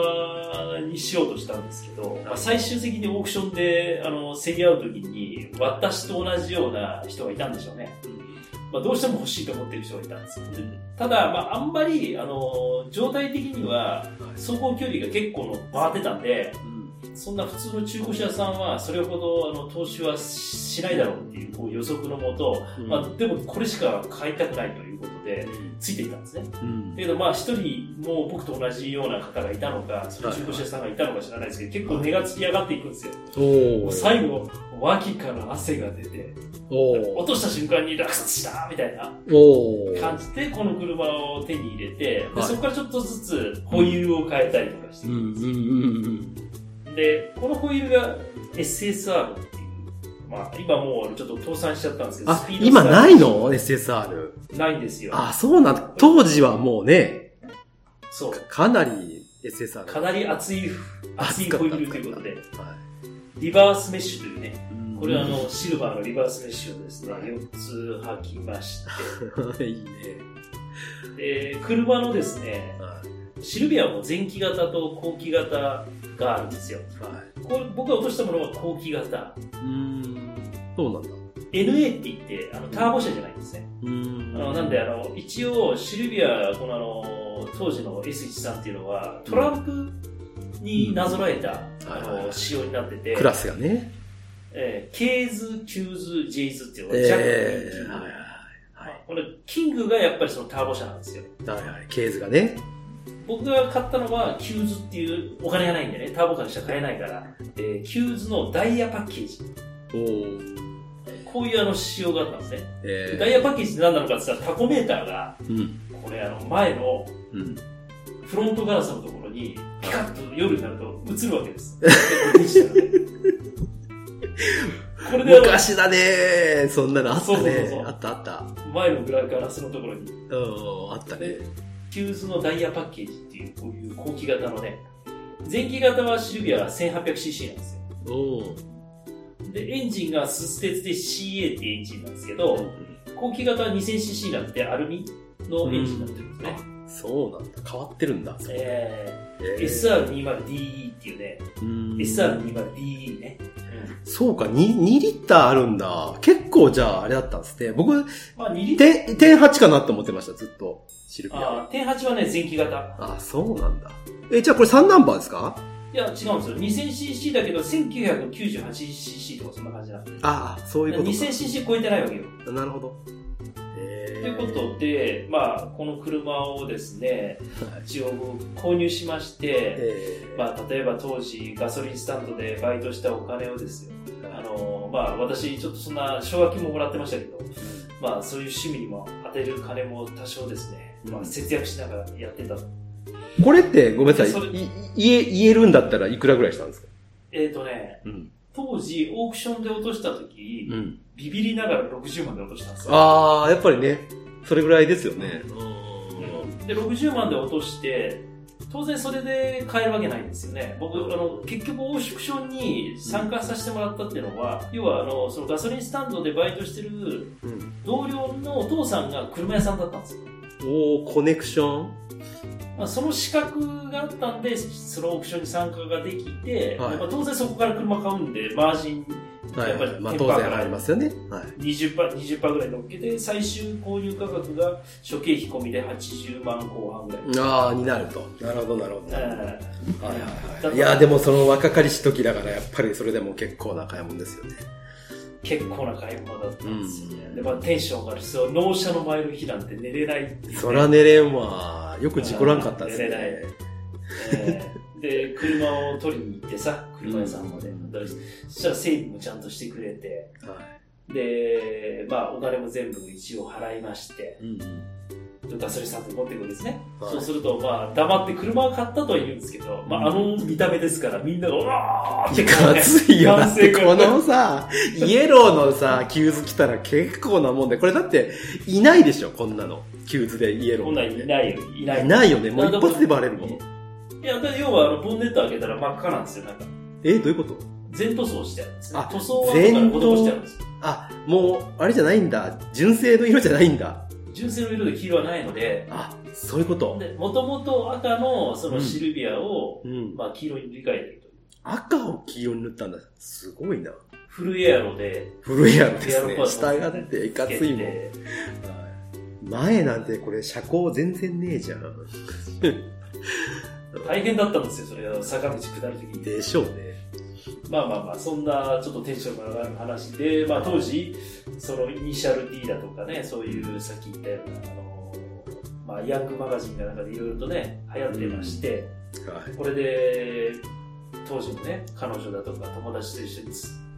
にしようとしたんですけど、まあ、最終的にオークションであの競り合う時に私と同じような人がいたんでしょうねまあ、どうしても欲しいと思ってる人がいたんですよ。ただ、まあ、あんまり、あの、状態的には、走行距離が結構の回ってたんで、そんな普通の中古車屋さんは、それほど、あの、投資はしないだろうっていう、こう予測のもと、うん。まあ、でもこれしか買いたくないということで、ついていたんですね。うん。だけど、まあ、一人、もう僕と同じような方がいたのか、その中古車屋さんがいたのか知らないですけど、結構値がつき上がっていくんですよ。最後、脇から汗が出て、お落とした瞬間に落札したみたいな。感じて、この車を手に入れて、ではい。そこからちょっとずつホイールを変えたりとかしてうんうんうんで、このホイールが SSR っていう、まあ、今もうちょっと倒産しちゃったんですけど、あスピー、ド今ないの ?SSR。ないんですよ。あ、そうなんだ。当時はもうね、そう。かなり SSR。かなり熱い、熱いホイールということで、はリバースメッシュというね、い。これはあの、シルバーのリバースメッシュをですね、はい4つ履きまして、いいね。で、車のですね、はシルビアも前期型と後期型があるんですよ。い。はい。これ僕が落としたものは後期型。うーん。そうなんだ。NA って言って、あの、ターボ車じゃないんですね。うーんあのなんで、あの、一応、シルビア、このあの、当時の S13 っていうのは、トランプになぞらえた、あの、はいはいはい仕様になってて、クラスがね。えー、 K's、Q's、J's っていうのが、ジャックええキングはいはいこれ、キングがやっぱりそのターボ車なんですよ。はい。はいはい。 K's がね。僕が買ったのは、 Q's っていうお金がないんでね、ターボカーしか買えないから、えー、 Q's のダイヤパッケージ。おーこういうあの仕様があったんですね。えダイヤパッケージって何なのかって言ったら、タコメーターが、ーうん。これあの、前のうん。フロントガラスのところに、ピカッと夜になると映るわけです。デジタルでこれで昔だねそんなのあったそうそうそうねそう。あったあった。前の裏ガラスのところに、うん、あったね。 Q's のダイヤパッケージっていう、こういう後期型のね、前期型はシルビア 1800cc なんですよ。おで、エンジンがスス鉄で CA ってエンジンなんですけど、後期型は 2000cc なんでアルミのエンジンになってるんですね。そうなんだ。変わってるんだ。えー、えー SR20DE っていうね、うん SR20DE ね。そうか、2, 2リッターあるんだ。結構じゃああれだったんですね。僕、まあ2リッター、点、点8かなと思ってました、ずっと。シルビア。あー点8はね、前期型。あ、そうなんだ。え、じゃあこれ3ナンバーですか？いや、違うんですよ。2000cc だけど、1998cc とかそんな感じなんで。ああ、そういうことか。2000cc 超えてないわけよ。なるほど。えということで、まあ、この車をですね、一応購入しまして、えーまあ、例えば当時ガソリンスタンドでバイトしたお金をですよ、あの、まあ、私ちょっとそんな奨学金ももらってましたけど、まあ、そういう趣味にも当てる金も多少ですね、まあ、節約しながらやってた。これって、ごめんなさい。い言え、言えるんだったらいくらぐらいしたんですか？えっ、とね、うん。当時オークションで落とした時、うん。ビビりながら60万で落としたんですよ。ああ、やっぱりね、それぐらいですよね。うんで、60万で落として、当然それで買えるわけないんですよね。僕、あの、結局オークションに参加させてもらったっていうのは、要はあの、そのガソリンスタンドでバイトしてるうん。同僚のお父さんが車屋さんだったんですよ。おー、コネクション？まあ、その資格があったんで、そのオークションに参加ができて、はいまあ、当然そこから車買うんで、マージンはいやっぱりまあ当然ありますよね。はい。20%, 20ぐらい乗っけて、最終購入価格が諸経費込みで80万後半ぐらい。ああ、になると。なるほど、なるほど。はいえはいはい。いや、でもその若かりし時だから、やっぱりそれでも結構な買い物ですよね。結構な買い物だったんですよね。うんで、まあ、テンションがあるし、そう納車の前の日なんて寝れないねそら寝れんわ。よく事故らんかったですね。寝れないえーで、車を取りに行ってさ、車屋さんまで。うんそしたら整備もちゃんとしてくれて、はい。で、まあ、お金も全部一応払いまして、うんうん。ガソリンスタンドに持っていくんですね。はいそうすると、まあ、黙って車を買ったとは言うんですけど、まあ、あの見た目ですから、みんなが、うわーっていや、熱いよ。だってこのさ、イエローのさ、 Q's 来たら結構なもんで、これだって、いないでしょ、こんなの。 Q's でイエローこんなんいないよ、いない。いないよね。もう一発でバレるもん。いや、要は、あの、ボンネット開けたら真っ赤なんですよ、なんか。え、どういうこと？全塗装してあるんですねあ。塗装は後から施してあるんですよ。あ、もう、あれじゃないんだ。純正の色じゃないんだ。純正の色で黄色はないので、あ、そういうこと。で、もともと赤のそのシルビアを、うん。まあ黄色に塗り替えてるという。赤を黄色に塗ったんだ。すごいな。フルエアロで、古いやろですねエアロパ。ーツ下がっていかついもん。はい前なんてこれ車高全然ねえじゃん。大変だったんですよ、それは坂道下るときに。でしょうね。まあまあまあ、そんなちょっとテンションが上がる話で、まあ当時、そのイニシャル D だとかね、そういうさっき言ったような、あの、まあヤングマガジンかなんかでいろいろとね、流行ってまして、はい。これで、当時もね、彼女だとか友達と一緒に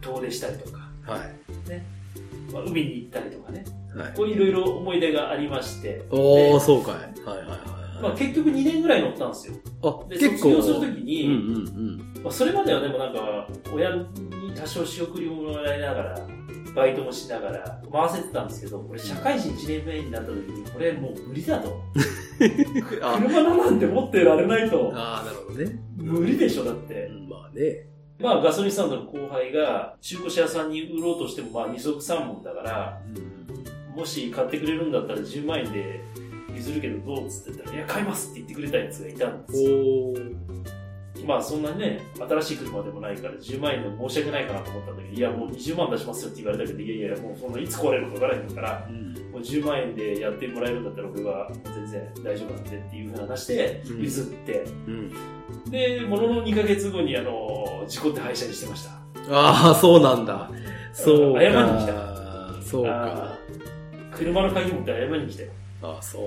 遠出したりとか、はい。まあ、海に行ったりとかね、はい。こういろいろ思い出がありまして、おー、でそうかい。はいはいはいまあ、はい。結局2年ぐらい乗ったんですよ。あ、で。卒業するときうんに、うんまあ、それまではでもなんか、親に多少仕送りももらいながら、バイトもしながら回せてたんですけど、これ社会人1年目になった時に、これもう無理だと。うん。あ車なんて持ってられないと。あー、なるほどね。無理でしょ、だって。うんまあね。まあガソリンスタンドの後輩が中古車屋さんに売ろうとしてもまあ二足三門だから、もし買ってくれるんだったら10万円で譲るけどどうっつって言ったら、いや、買いますって言ってくれたやつがいたんですよ。まあそんなね、新しい車でもないから10万円でも申し訳ないかなと思ったんだけど、いや、もう20万出しますよって言われたけど、いやいや、もうそんないつ壊れるか分からへんから、うん。もう10万円でやってもらえるんだったら俺は全然大丈夫なんでっていうふうな話でうん譲って、うん。で、ものの2ヶ月後にあの、事故って廃車にしてました。ああ、そうなんだ。そうか。謝りに来そうあか。ー車の鍵持って謝りに来たよ。ああ、そう。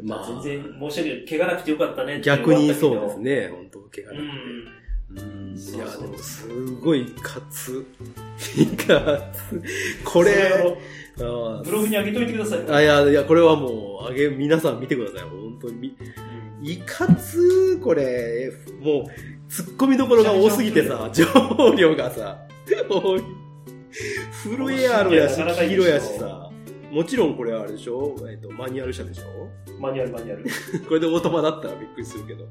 うん。まあまあ、全然申し訳ない。怪我なくてよかったねって逆にそうですね。ね。本当怪我うなくて。ん。うん。いや、でもすごいカツ。いかつ。これ、ブログに上げといてください。あ、いや、いや、これはもう、あげ、皆さん見てください。本当にいかつ、これ、もう、突っ込みどころが多すぎてさ、情報量がさ、多い。フルエアロやし、黄色やしさ、もちろんこれはあれでしょ？えっ、と、マニュアル車でしょ？マニュアルマニュアル。これでオートマだったらびっくりするけど。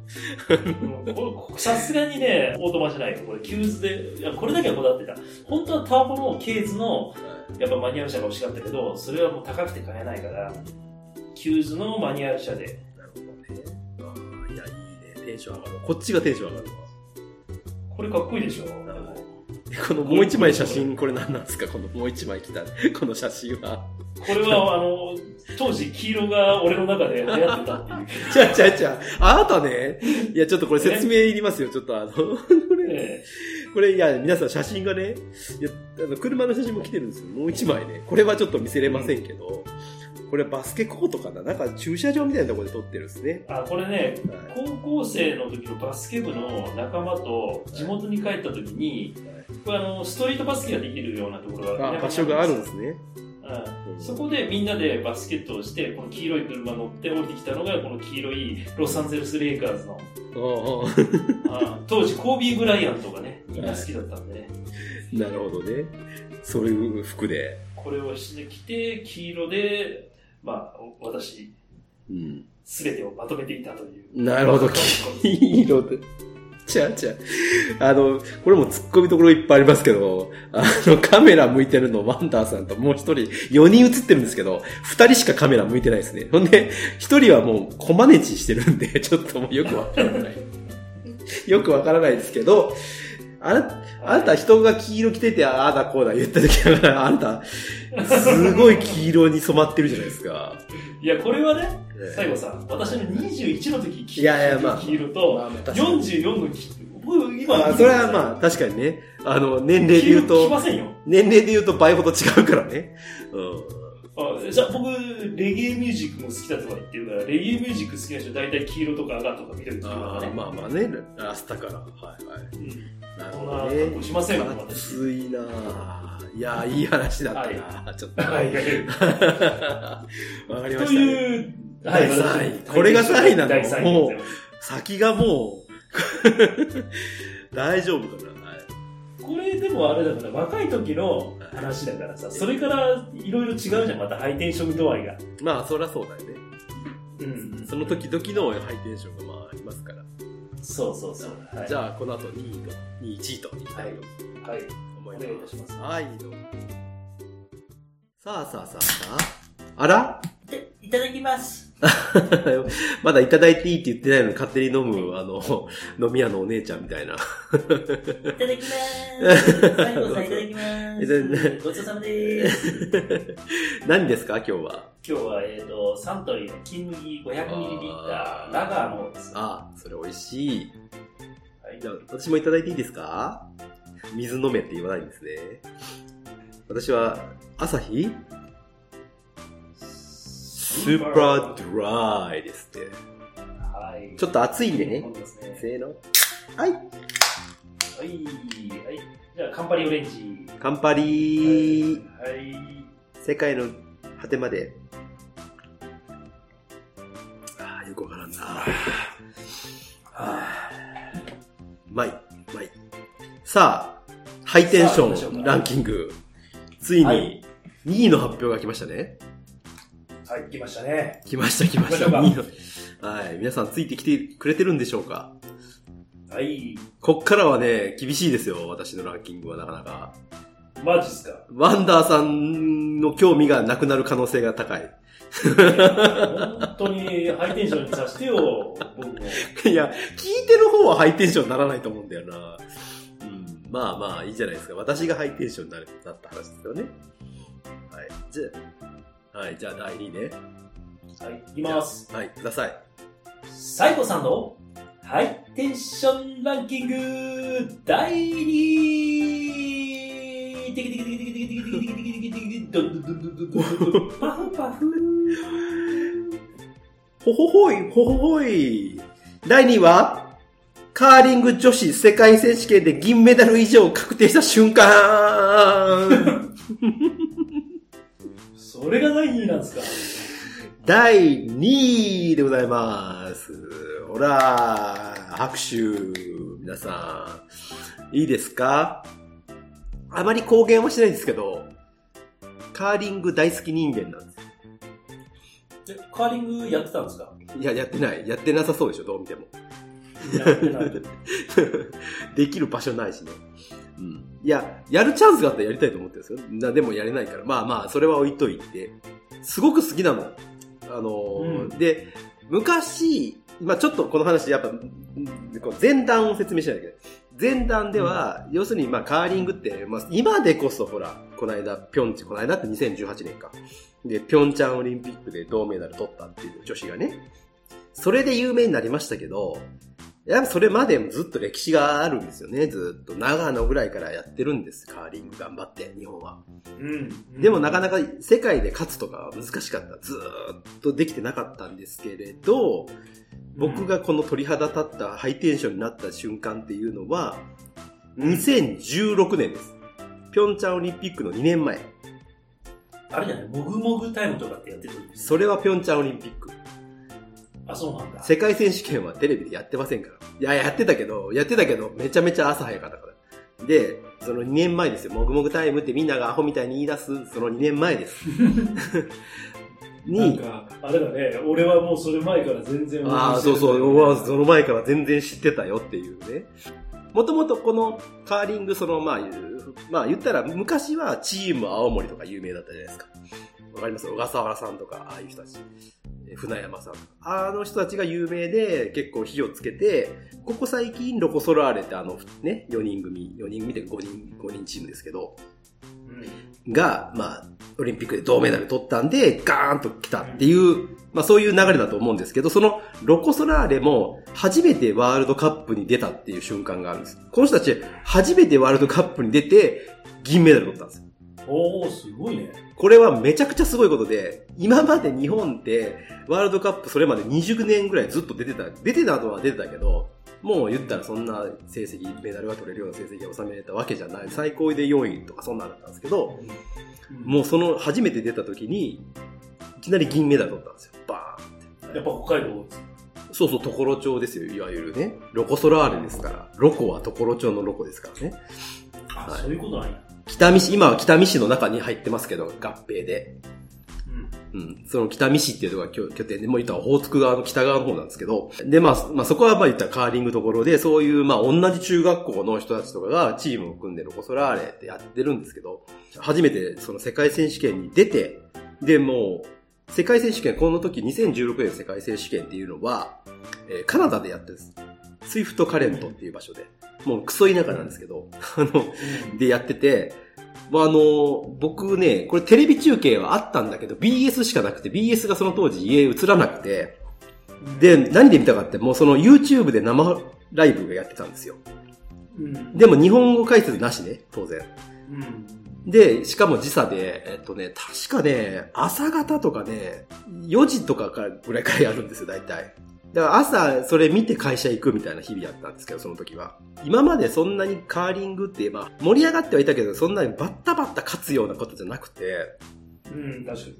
さすがにね、オートマじゃないよ。これ、 Q's で、いや、これだけはこだわってた。本当はターボの K's の、やっぱマニュアル車が欲しかったけど、それはもう高くて買えないから、キューズのマニュアル車で。なるほどね。あーいや、いいね。テンション上がる。こっちがテンション上がるわ。これかっこいいでしょ。でこのもう一枚写真、これ何なんですか？このもう一枚来た、この写真は。これは、あの、当時黄色が俺の中で流行ってたっていう。ちゃうちゃうちゃう。あなたね、いや、ちょっとこれ説明いりますよ。ちょっとあの、これ、えこれ、いや、皆さん写真がね、いや、あの、車の写真も来てるんですよ。もう一枚ね。これはちょっと見せれませんけど、これバスケコートかな？なんか駐車場みたいなところで撮ってるんですね。あ、これね、はい高校生の時のバスケ部の仲間と地元に帰った時に、これあの、ストリートバスケができるようなところがあ、場所があるんですね。うんそこでみんなでバスケットをして、この黄色い車乗って降りてきたのが、この黄色いロサンゼルス・レイカーズの、ああ当時コービー・ブライアントがね、みんな好きだったんでね、あ、なるほどね。そういう服で。これをしてきて、黄色で、まあ、私、うん。すべてをまとめていたという。なるほど、黄色で。ちゃうちゃう。あの、これも突っ込みどころいっぱいありますけど、あの、カメラ向いてるのワンダーさんともう一人、4人映ってるんですけど、2人しかカメラ向いてないですね。ほんで、1人はもうコマネチしてるんで、ちょっともうよくわからない。よくわからないですけど、あな、あなた人が黄色着てて、ああだこうだ言った時だから、あなた、すごい黄色に染まってるじゃないですか。いや、これはね、最後さ、私の21の時黄色と、まあまあ確かに44の黄僕今、あそれはまあ、確かにね、あの、年齢で言うと。年齢で言うと倍ほど違うからね。うん。あじゃあ僕、レゲエミュージックも好きだとか言ってるから、レゲエミュージック好きな人大体黄色とか赤とか緑とかね。あーまあまあね、ラスタから。はいはい。うんなるそんなほどね。しません。熱いなぁいやーいい話だったな、ちょっと。はいはい わかりまとした、ね。いう、第三位これが三位なの？もう先がもう、大丈夫かな、はいこれでもあれだから、若い時の話だからさ、それからいろいろ違うじゃん、またハイテンション度合いが。まあ、そりゃそうだよね。うん。その時々のハイテンションがまあありますから。そうそうそう。はい、じゃあ、この後2位と、2位、1位といきたいとはい。思いお願いいたしま。ますす。はい、どうぞさあさあさあさあ。あら？いただきます。まだいただいていいって言ってないのに勝手に飲む、あの、飲み屋のお姉ちゃんみたいな。いただきます。最後さんいただきます。ごちそうさまです。何ですか今日は？今日は、えっ、と、サントリーの金麦 500ml あーラガーの方です。あ、それ美味しい。はいじゃあ、私もいただいていいですか？水飲めって言わないんですね。私は、朝日？スーパードライですって。はい。ちょっと熱いんでね飲。みますね。せーの。はい。はい。はい。じゃあ、カンパリオレンジ。カンパリー。はい。世界の果てまで。ああ、よくわからんな。ああ、うまい、うまい。さあ、ハイテンシさあ行きましょうかョンランキング。ついにはい。2位の発表が来ましたね。はい、来ましたね。来ました、来ました。行きま2位の。はい。皆さんついてきてくれてるんでしょうか？はい。こっからはね、厳しいですよ。私のランキングはなかなか。マジっすか？ワンダーさんの興味がなくなる可能性が高い。本当にハイテンションにさせてよ、僕も。いや、聞いてる方はハイテンションにならないと思うんだよな。うん、まあまあ、いいじゃないですか。私がハイテンションになるなった話ですよね。はい。じゃあ、はい、じゃあ第2位ね。はい、いきます。はい、ください。サイコさんのハイテンションランキング第2位テキテキテキテキテキテキテキテキテキテキテンドンドンドンドンドンドンパフパフほほほい、ほほほい。第2位は、カーリング女子世界選手権で銀メダル以上確定した瞬間それが第2位なんですか？第2位でございます。ほら、拍手。皆さん、いいですか？あまり公言はしないんですけど、カーリング大好き人間なんです。でカーリングやってたんですか？いや、やってない。やってなさそうでしょ、どう見ても。やってない。できる場所ないしね。うん。いや、やるチャンスがあったらやりたいと思ってるんですよ。な、でもやれないから。まあまあ、それは置いといて。すごく好きなの。あのーうんで、昔、まあちょっとこの話、やっぱ、前段を説明しないといけない。前段では、要するにまあカーリングって、まあ今でこそほら、この間、ピョンチ、この間って2018年か。で、ピョンチャンオリンピックで銅メダル取ったっていう女子がね。それで有名になりましたけど、やっぱそれまでもずっと歴史があるんですよね。ずっと長野ぐらいからやってるんです。カーリング頑張って、日本は。うん。でもなかなか世界で勝つとかは難しかった。ずーっとできてなかったんですけれど、僕がこの鳥肌立ったハイテンションになった瞬間っていうのは、2016年です。ピョンチャンオリンピックの2年前。あれじゃない？もぐもぐタイムとかってやってるんですそれはピョンチャンオリンピック。あ、そうなんだ。世界選手権はテレビでやってませんから。いや、やってたけど、やってたけど、めちゃめちゃ朝早かったから。で、その2年前ですよ。もぐもぐタイムってみんながアホみたいに言い出す、その2年前です。なんに、か、あれだね、俺はもうそれ前から全然ああ、そうそう、うわその前から全然知ってたよっていうね。もともとこのカーリング、その、まあ、まあ言ったら昔はチーム青森とか有名だったじゃないですか。わかります？小笠原さんとか、ああいう人たち。船山さん。あの人たちが有名で結構火をつけて、ここ最近ロコソラーレってあのね、4人組、4人組で5人、5人チームですけど、うん。が、まあ、オリンピックで銅メダル取ったんで、ガーンと来たっていう、まあそういう流れだと思うんですけど、そのロコ・ソラーレも初めてワールドカップに出たっていう瞬間があるんです。この人たち初めてワールドカップに出て銀メダル取ったんですよ。おー、すごいね。これはめちゃくちゃすごいことで、今まで日本ってワールドカップそれまで20年ぐらいずっと出てた、出てたのは出てたけど、もう言ったらそんな成績、メダルが取れるような成績を収めれたわけじゃない。最高で4位とかそんなんだったんですけど、もうその初めて出た時に、いきなり銀メダル取ったんですよ。バーンって。やっぱ北海道そうそう、常呂町ですよ、いわゆるね。ロコソラーレですから。ロコは常呂町のロコですからね。あ、はいそういうことなんや。北見市、今は北見市の中に入ってますけど、合併で。うん。うん。その北見市っていうのが拠拠点で、もう言ったら、オホーツク側の北側の方なんですけど、で、まあ、まあ、そこはまあ言ったらカーリングところで、そういう、まあ、同じ中学校の人たちとかがチームを組んでロコソラーレってやってるんですけど、初めてその世界選手権に出て、で、もう、世界選手権、この時2016年世界選手権っていうのは、えーカナダでやってるんです。スイフトカレントっていう場所で。もうクソ田舎なんですけど、あの、でやってて、まあ、あの、僕ね、これテレビ中継はあったんだけど、BS しかなくて、BS がその当時家映らなくて、で、何で見たかって、もうその YouTube で生ライブがやってたんですよ。うん。でも日本語解説なしね、当然。うん。で、しかも時差で、えっとね、確かね、朝方とかね、4時とかぐらいからやるんですよ、大体。だから朝、それ見て会社行くみたいな日々やったんですけど、その時は。今までそんなにカーリングって、まあ、盛り上がってはいたけど、そんなにバッタバッタ勝つようなことじゃなくて、うん、確かに。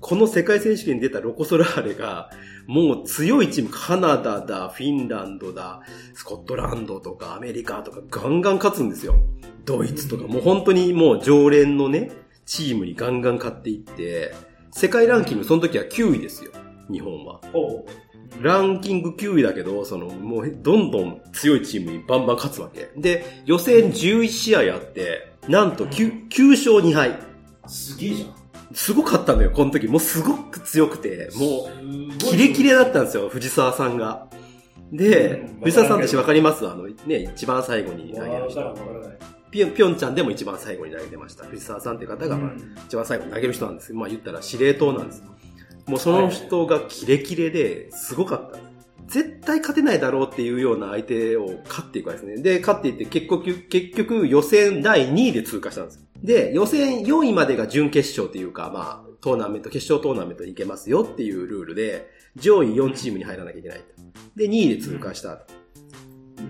この世界選手権に出たロコ・ソラーレが、もう強いチーム、カナダだ、フィンランドだ、スコットランドとかアメリカとかガンガン勝つんですよ。ドイツとか、もう本当にもう常連のね、チームにガンガン勝っていって、世界ランキングその時は9位ですよ、日本は。ほランキング9位だけど、その、もうどんどん強いチームにバンバン勝つわけ。で、予選11試合あって、なんと 9, 9勝2敗。う。すげえじゃん。すごかったのよ、この時。もうすごく強くて、もう、うキレキレだったんですよ、藤沢さんが。でうん、藤沢さんってわかります？あの、ね、一番最後に投げる人。わからん。ピョン、ピョンちゃんでも一番最後に投げてました。藤沢さんっていう方が、一番最後に投げる人なんですまあ言ったら司令塔なんです。もうその人がキレキレで、すごかった。絶対勝てないだろうっていうような相手を勝っていくわけですね。で、勝っていって結局、結局予選第2位で通過したんですよ。で、予選4位までが準決勝っていうか、まあ、トーナメント、決勝トーナメントに行けますよっていうルールで、上位4チームに入らなきゃいけないと。で、2位で通過した。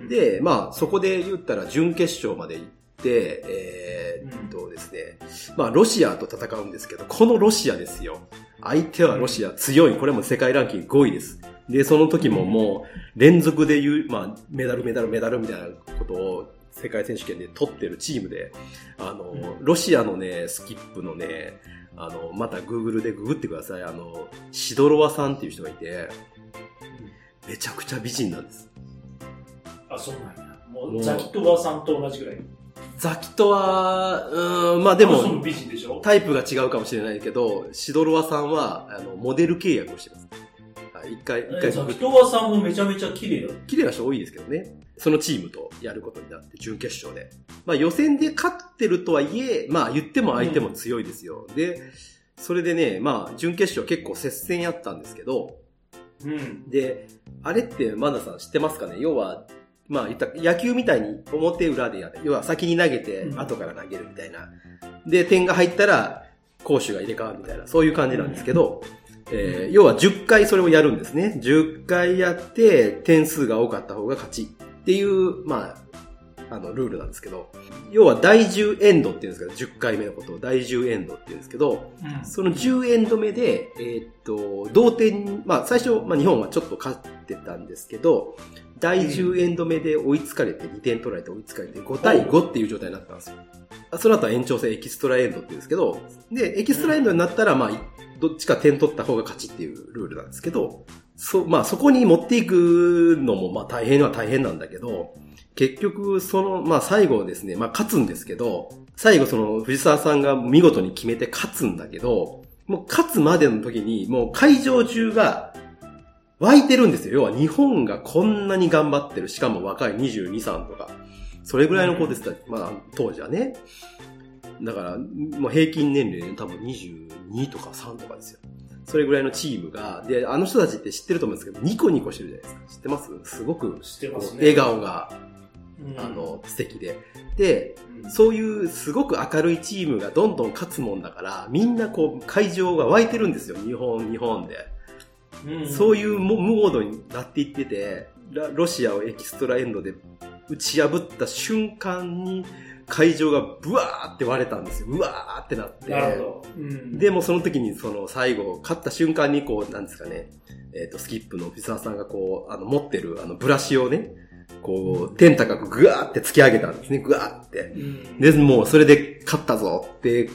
で、まあ、そこで言ったら準決勝まで行って、えーっとですね、まあ、ロシアと戦うんですけど、このロシアですよ。相手はロシア強い。これも世界ランキング5位です。で、その時ももう、連続で言う、まあ、メダル、メダル、メダルみたいなことを、世界選手権で取ってるチームで、あの、ロシアのね、スキップのね、あの、また Google でググってください。あの、シドロワさんっていう人がいて、めちゃくちゃ美人なんです。あ、そうなんや。ももう、ザキトワさんと同じぐらい。ザキトは、うーん、まあでも、タイプが違うかもしれないけど、シドロワさんは、あの、モデル契約をしてます。はい、一回、一回ザキトワさんもめちゃめちゃ綺麗だ。綺麗な人多いですけどね。そのチームとやることになって、準決勝で。まあ予選で勝ってるとはいえ、まあ言っても相手も強いですよ。で、それでね、まあ準決勝結構接戦やったんですけど、うん。で、あれってマナさん知ってますかね？要は、まあ言った野球みたいに表裏でやる。要は先に投げてうん後から投げるみたいな。で、点が入ったら攻守が入れ替わるみたいな、そういう感じなんですけど、えー要は10回それをやるんですね。10回やって点数が多かった方が勝ちっていう、まあ、あの、ルールなんですけど、要は第10エンドっていうんですけど、10回目のことを第10エンドっていうんですけど、うん。その10エンド目で、えーっと、同点、まあ最初、まあ日本はちょっと勝ってたんですけど、第10エンド目で追いつかれて、2点取られて追いつかれて、5対5っていう状態になったんですよ。その後は延長戦エキストラエンドって言うんですけど、で、エキストラエンドになったら、まあ、どっちか点取った方が勝ちっていうルールなんですけど、そ、まあそこに持っていくのも、まあ大変は大変なんだけど、結局、その、まあ最後ですね、まあ勝つんですけど、最後その藤沢さんが見事に決めて勝つんだけど、もう勝つまでの時に、もう会場中が湧いてるんですよ。要は日本がこんなに頑張ってる。しかも若い22、3とか。それぐらいの子です。まあ当時はね。だから、もう平均年齢多分22とか3とかですよ。それぐらいのチームが、で、あの人たちって知ってると思うんですけど、ニコニコしてるじゃないですか。知ってます？すごく、知ってますね。笑顔が、うん、あの、素敵で。で、うん、そういうすごく明るいチームがどんどん勝つもんだから、みんなこう会場が湧いてるんですよ。日本、日本で。うん、そういうモモードになっていってて、ラロシアをエキストラエンドで打ち破った瞬間に会場がブワーって割れたんですよ。うわーってなって。なるほど。うん、でもその時にその最後、勝った瞬間にこう、なんですかね、えっ、と、スキップの藤沢さんがこう、あの、持ってるあの、ブラシをね、こう、天高くグワーって突き上げたんですね、グワーって。うん、で、もうそれで勝ったぞって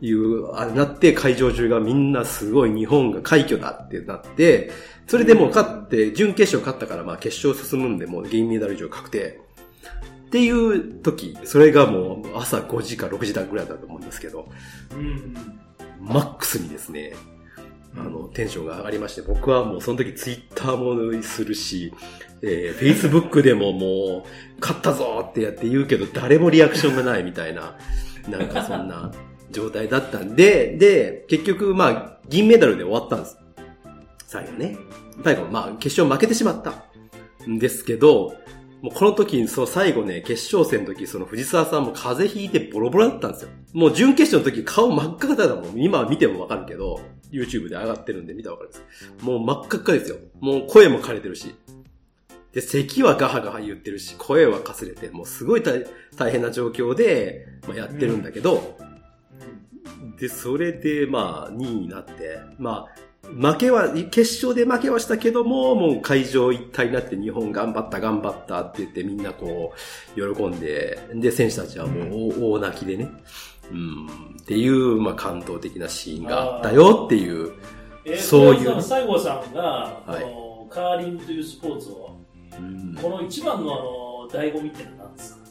いう、あれなって会場中がみんなすごい日本が快挙だってなって、それでもう勝って、準決勝勝ったからまあ決勝進むんでもう銀メダル以上確定。っていう時、それがもう朝5時か6時だぐらいだと思うんですけど、うん、マックスにですね、あの、テンションが上がりまして、僕はもうその時ツイッターもするし、えー、Facebook でももう、勝ったぞってやって言うけど、誰もリアクションがないみたいな、なんかそんな状態だったんで、で、結局まあ、銀メダルで終わったんです。最後ね。最後、まあ、決勝負けてしまった。んですけど、もうこの時に、その最後ね、決勝戦の時、その藤沢さんも風邪ひいてボロボロだったんですよ。もう準決勝の時顔真っ赤だかだもん。今見てもわかるけど、YouTube で上がってるんで見たらわかるんです。もう真っ赤っかですよ。もう声も枯れてるし。で、咳はガハガハ言ってるし、声はかすれて、もうすごい大大変な状況で、まあ、やってるんだけど、で、それで、まあ、2位になって、まあ、負けは、決勝で負けはしたけども、もう会場一体になって日本頑張った頑張ったって言ってみんなこう、喜んで、で、選手たちはもう大,、大泣きでね、うん、っていう、まあ感動的なシーンがあったよっていう、えー、そういう。西郷さんが、はい。カーリングというスポーツを、うんこの一番のあの、醍醐味ってのは何ですか？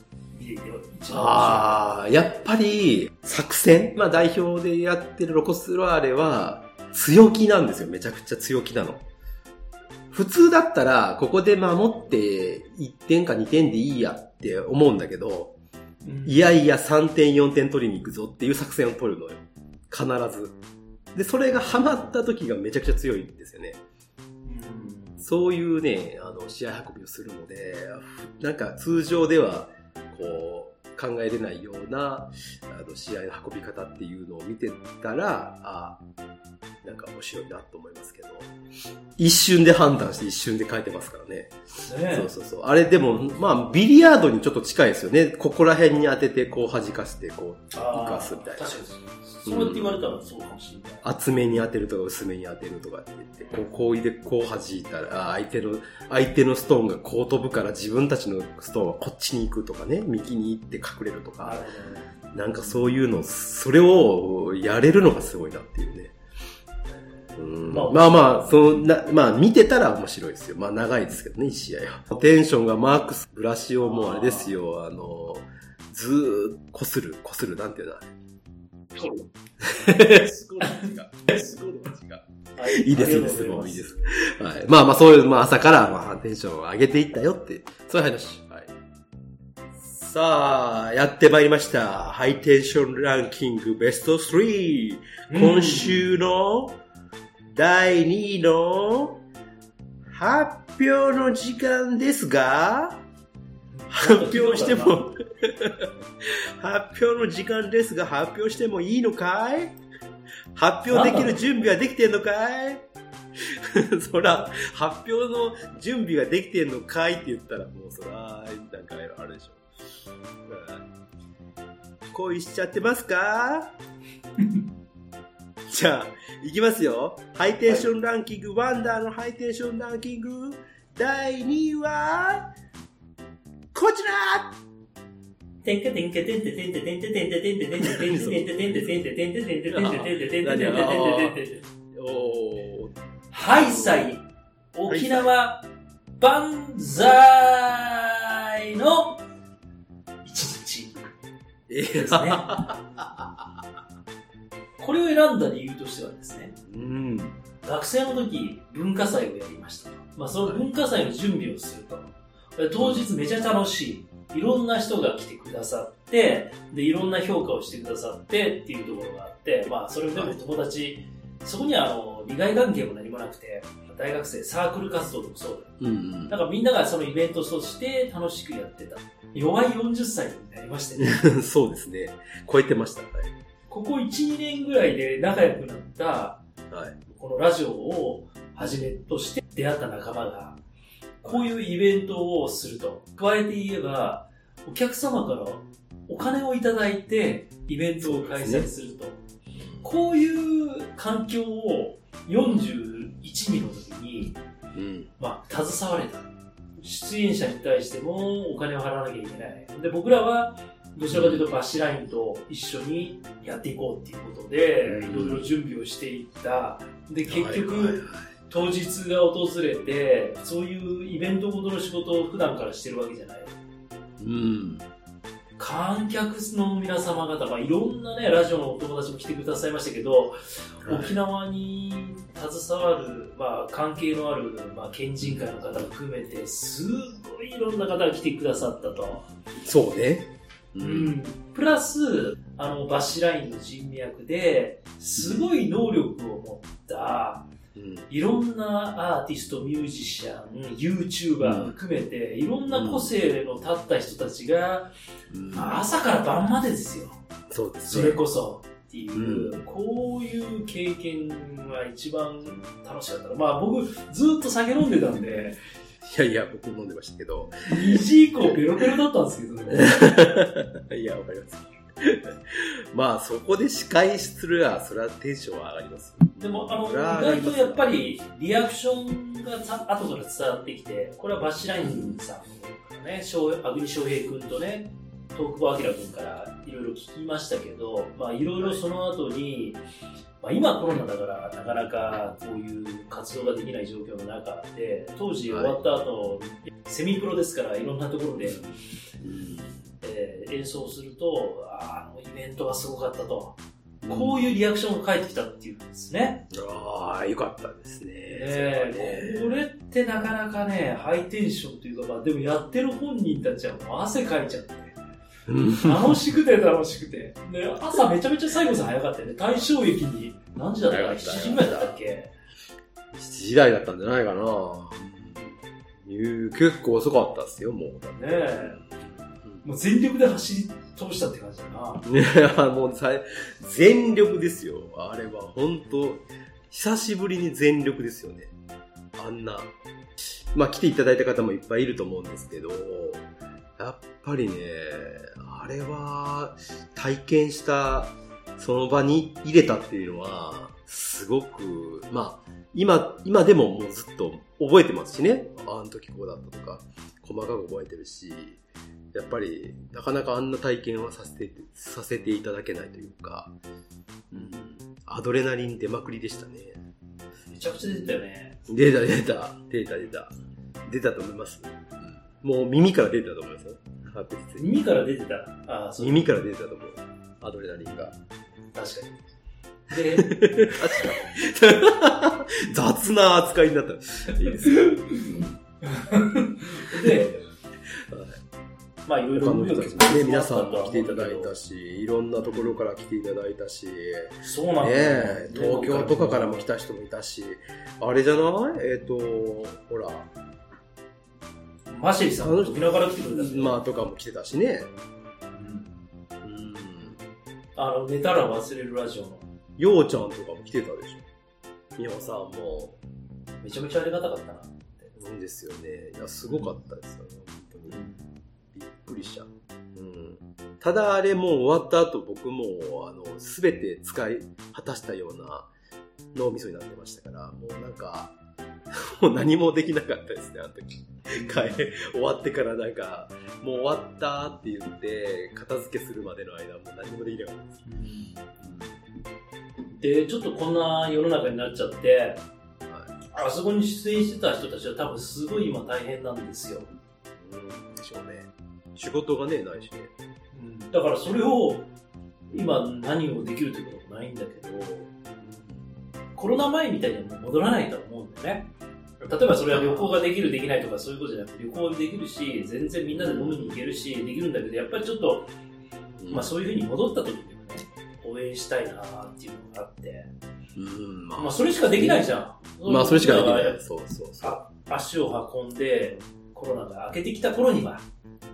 ああ、やっぱり、作戦？まあ代表でやってるロコスロアーレは、強気なんですよ。めちゃくちゃ強気なの。普通だったら、ここで守って1点か2点でいいやって思うんだけど、いやいや3点4点取りに行くぞっていう作戦を取るのよ。必ず。で、それがハマった時がめちゃくちゃ強いんですよね。そういうね、あの、試合運びをするので、なんか通常では、こう、考えれないような、あの、試合の運び方っていうのを見てたら、あなんか面白いなと思いますけど。一瞬で判断して一瞬で書いてますからね。ねそうそうそう。あれでも、まあ、ビリヤードにちょっと近いですよね。ここら辺に当てて、こう弾かせて、こう、あー生かすみたいな確かにそう。やって言われたらそうかもしれない。厚めに当てるとか薄めに当てるとかって言って、こう、こう入れ、こう弾いたら、あー相手の、相手のストーンがこう飛ぶから自分たちのストーンはこっちに行くとかね、右に行って隠れるとか、なんかそういうの、それをやれるのがすごいなっていうね。うんまあまあまあ、そのな、まあ見てたら面白いですよ。まあ長いですけどね、一試合は。テンションがマークス、ブラシをもうあれですよ、あの、ずーっとこする、こする、なんていうのあれ。すごい違う。すごい違う。は いいいです、いいです、もういいです。はい。まあまあ、そういう、まあ朝から、まあ、テンションを上げていったよって、そういう話。はい。さあ、やってまいりました。ハイテンションランキングベスト3。今週の第2位の発表の時間ですが、発表しても、発表の時間ですが、発表してもいいのかい？発表できる準備はできてんのかい？そら、発表の準備ができてんのかいって言ったら、もうそら、なんかあるでしょ。うん。恋しちゃってますか？じゃあ、いきますよ。ハイテンションランキング、ワンダーのハイテンションランキング、第2位は、こちらてんかてんかてんててんててんててんててんててんててんててんててんててんててんててんててんててんててんててんててんててんててんおー。ハイサイ沖縄万歳の一日えですね。これを選んだ理由としてはですね、うん。学生の時文化祭をやりました。まあその文化祭の準備をすると。当日めちゃ楽しい。いろんな人が来てくださって、で、いろんな評価をしてくださってっていうところがあって、まあそれでも友達、そこにはあの、利害関係も何もなくて、大学生サークル活動でもそうだよ。うんなんかみんながそのイベントとして楽しくやってた。弱い40歳になりましてね。うん。そうですね。超えてました。はい。ここ1、2年ぐらいで仲良くなった、はい。このラジオをはじめとして出会った仲間が、こういうイベントをすると。加えて言えば、お客様からお金をいただいてイベントを開催すると。こういう環境を41人の時に、うん。まあ、携われた。出演者に対してもお金を払わなきゃいけない。で、僕らは、どちらかというとバッシュラインと一緒にやっていこうっていうことで、うんいろいろ準備をしていった。で、結局、当日が訪れて、そういうイベントごとの仕事を普段からしてるわけじゃない。うん。観客の皆様方、まあ、いろんなね、ラジオのお友達も来てくださいましたけど、沖縄に携わる、まあ、関係のある、まあ、県人会の方含めて、すごいいろんな方が来てくださったと。そうね。う。うんん。プラス、あの、バッシュラインの人脈で、すごい能力を持った、うん。いろんなアーティスト、ミュージシャン、YouTuber 含めて、いろんな個性の立った人たちが、うんまあ朝から晩までですよ。そうですね。それこそ。っていう、うこういう経験が一番楽しかった。まあ僕、ずっと酒飲んでたんで、いやいや、僕飲んでましたけど。2時以降ベロベロだったんですけど、いや、わかります。まあ、そこで司会するら、それはテンションは上がります。でも、あの、意外とやっぱり、リアクションがさ後から伝わってきて、これはバッシュラインさんからね、翔アグニ翔平君とね、東久保明君からいろいろ聞きましたけど、まあいろいろその後に、まあ今コロナだからなかなかこういう活動ができない状況の中で、当時終わった後、セミプロですからいろんなところで、うん。えー演奏すると、あのイベントがすごかったと。こういうリアクションが返ってきたっていうんですね。ああ、よかったですね。えねこれってなかなかね、ハイテンションというか、まあでもやってる本人たちはもう汗かいちゃって、うん楽しくて楽しくて。で、朝めちゃめちゃ最後さん早かったよね。大正駅に、何時だったかな？早かった ?7 時ぐらいだったっけ？7時台だったんじゃないかな。いう結構遅かったっすよ、もう。ねえ。もう全力で走り通したって感じだな。ね、あの、さ全力ですよ。あれは、本当久しぶりに全力ですよね。あんな、まあ来ていただいた方もいっぱいいると思うんですけど、やっぱりね、あれは体験したその場に入れたっていうのは、すごく、まあ、今、今でももうずっと覚えてますしね。あの時こうだったとか、細かく覚えてるし、やっぱり、なかなかあんな体験はさせて、させていただけないというか、うん、アドレナリン出まくりでしたね。めちゃくちゃ出てたよね。出た出た、出た出た。出たと思います。うんもう耳から出てたと思いますよ。確実に。耳から出てた。ああ、そう。耳から出てたと思う。アドレナリンが。確かに。で、確かに。雑な扱いになった。いいですよ。で、まあいろいろね、皆さんも来ていただいたし。し、いろんなところから来ていただいたし、ねそうなんだよえ、東京とかからも来た人もいたし、あれじゃない？えっ、と、ほら、マシェリさん、沖縄から来てくれたまあとかも来てたしね。うんうん。あの、寝たら忘れるラジオの。ようちゃんとかも来てたでしょ。みほさんも。めちゃめちゃありがたかったな。うんですよね。いや、すごかったですよね、本当に。びっくりしちゃう。うん。ただあれもう終わった後、僕も、あの、すべて使い果たしたような脳みそになってましたから、もうなんか、もう何もできなかったですね、あの時。帰終わってからなんか、もう終わったって言って、片付けするまでの間、もう何もできなかったです。で、ちょっとこんな世の中になっちゃって、はいあそこに出演してた人たちは多分すごい今大変なんですよ。うん、でしょうね。仕事がね、ないしね。だからそれを今何をできるということもないんだけど、コロナ前みたいに戻らないとは思うんだよね。例えばそれは旅行ができるできないとかそういうことじゃなくて旅行できるし、全然みんなで飲みに行けるし、できるんだけど、やっぱりちょっと、まあそういうふうに戻った時にもね、応援したいなっていうのがあって、うん、まあ、まあそれしかできないじゃん。まあ、それしかできない。そうそうそう。あ足を運んで、コロナが明けてきた頃には、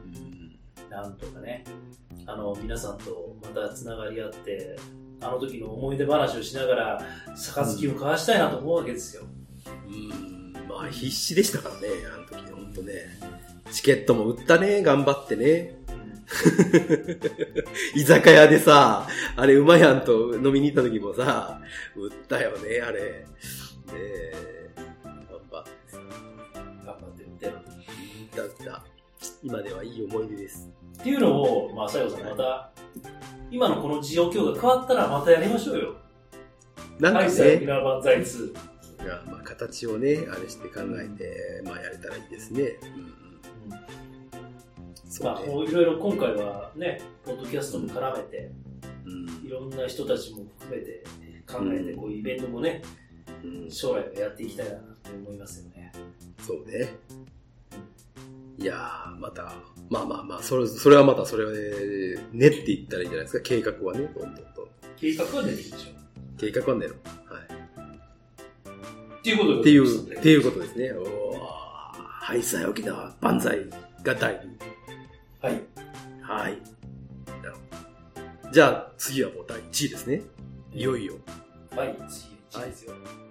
うんなんとかね、あの、皆さんとまた繋がり合って、あの時の思い出話をしながら、杯を交わしたいなと思うわけですよ。うん、まあ必死でしたからね、あの時、ほんとね。チケットも売ったね、頑張ってね。居酒屋でさ、あれ、うまやんと飲みに行った時もさ、売ったよね、あれ。ねえ、頑張ってさ、頑張ってみて。売った売った。今ではいい思い出です。っていうのを、まあ、西郷さんまた、今のこの状況が変わったらまたやりましょうよ。なんかね、縄万歳2。いやまあ形をね、あれして考えて、まあやれたらいいですね。うんうん。まあ、ね。こういろいろ今回はね、ポッドキャストも絡めて、うんいろんな人たちも含めて考えて、うんこういうイベントもね、うん将来はやっていきたいなって思いますよね。そうね。いやー、また、まあまあまあ、それ、それはまたそれをね、練っていったらいいんじゃないですか、計画はね、どんどんと。計画は出てきでしょ。計画はね、はい。っていうことでっていう、っていうことですね。おー、はい、さあ沖縄、万歳が第二。はい。はい。なるほどじゃあ、次はもう第1位ですね。いよいよ。はい、次、次ですよ。はい。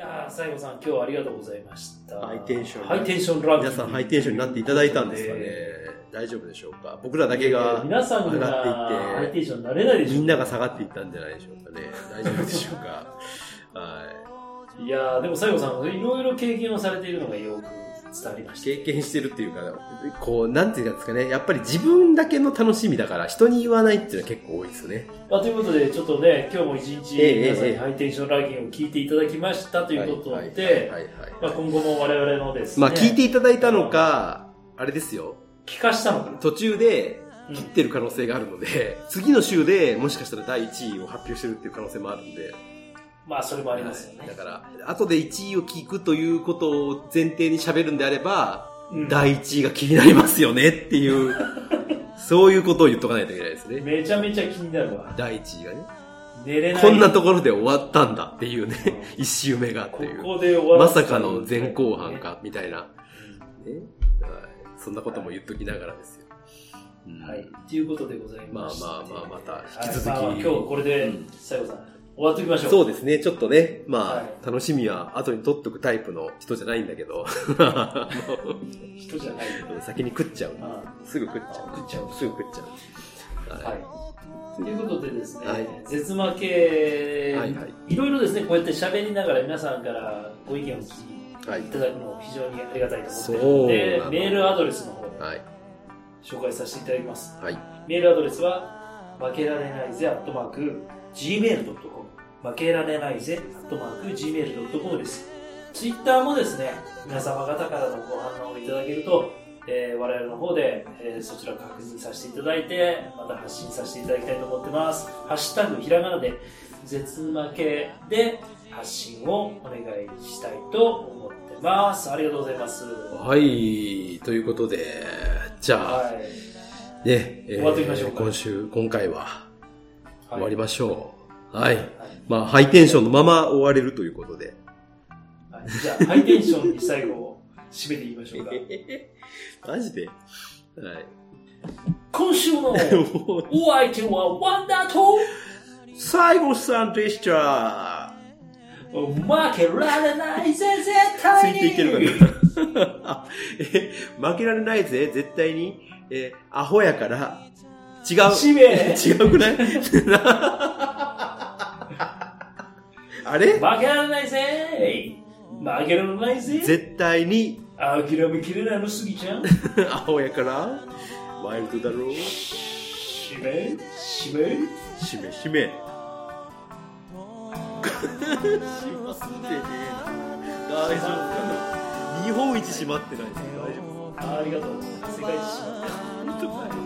やー、西郷さん、今日はありがとうございました。ハイテンションハイテンションランキング皆さんハイテンションになっていただいたんですかね。大丈夫でしょうか僕らだけえがー、皆さん上ががっていってハイテンションになれないでしょみんなが下がっていったんじゃないでしょうかね。大丈夫でしょうか。はいやー、でも西郷さん、いろいろ経験をされているのがよく伝わりまい。した。経験してるっていうか、こう、なんていうんですかね。やっぱり自分だけの楽しみだから人に言わないっていうのは結構多いですよね。まあ、ということで、ちょっとね、今日も一日ええ皆さんにええハイテンションランキングを聞いていただきましたということで、今後も我々のですね、まあ聞いていただいたのか、あれですよ。聞かしたのかな？途中でうん切ってる可能性があるので、次の週でもしかしたら第1位を発表してるっていう可能性もあるんで。まあ、それもありますよね。だから、後で1位を聞くということを前提に喋るんであれば、うん第1位が気になりますよねっていう、そういうことを言っとかないといけないですね。めちゃめちゃ気になるわ。第1位がね。寝れない。こんなところで終わったんだっていうね、1周目がっていう。ここで終わまさかの前後半か、みたいな。うんね。はい。そんなことも言っときながらですよ。うんはい。ということでございまして。まあまあまあまた引き続きはいまあ今日これでうん、西郷さん、終わっておきましょう。そうですね、ちょっとね、まあ、はい楽しみは後に取っとくタイプの人じゃないんだけど、人じゃないよ。先に食っちゃう。あすぐ食っちゃう。食っちゃうすぐ食っちゃう。はい。ということでですね、はい絶負け、はいはいいろいろですね、こうやって喋りながら皆さんからご意見を聞いはい。いただくのを非常にありがたいと思っているのでメールアドレスの方をはい。紹介させていただきます。はい。メールアドレスは、負けられないぜ、アットマーク、gmail.com。負けられないぜ、アットマーク、gmail.com です。ツイッターもですね、皆様方からのご反応をいただけると、えー我々の方で、えーそちらを確認させていただいて、また発信させていただきたいと思ってます。ハッシュタグ、ひらがなで、絶負けで発信をお願いしたいと思ってます。ありがとうございます。はい。ということで、じゃあ、はい。ね、え終わっていきましょうか今週、今回は終わりましょう。はい。はいまあ、ハイテンションのまま終われるということで。はいじゃあ、ハイテンションに最後、締めていきましょうか。マジで？はい。今週の お相手はワンダーと最後さんでした。負けられないぜ、絶つ対にいていけるかな？負けられないぜ、絶対に？えアホやから、違う。違うくない？あれ？負けられないぜ負けられないぜ絶対に、諦めきれないのすぎちゃん アホやから、ワイルドだろう。使命使命しめしめ。しまってね。大丈夫かな日本一閉まってないです大丈夫ありがとう。世界一しまった。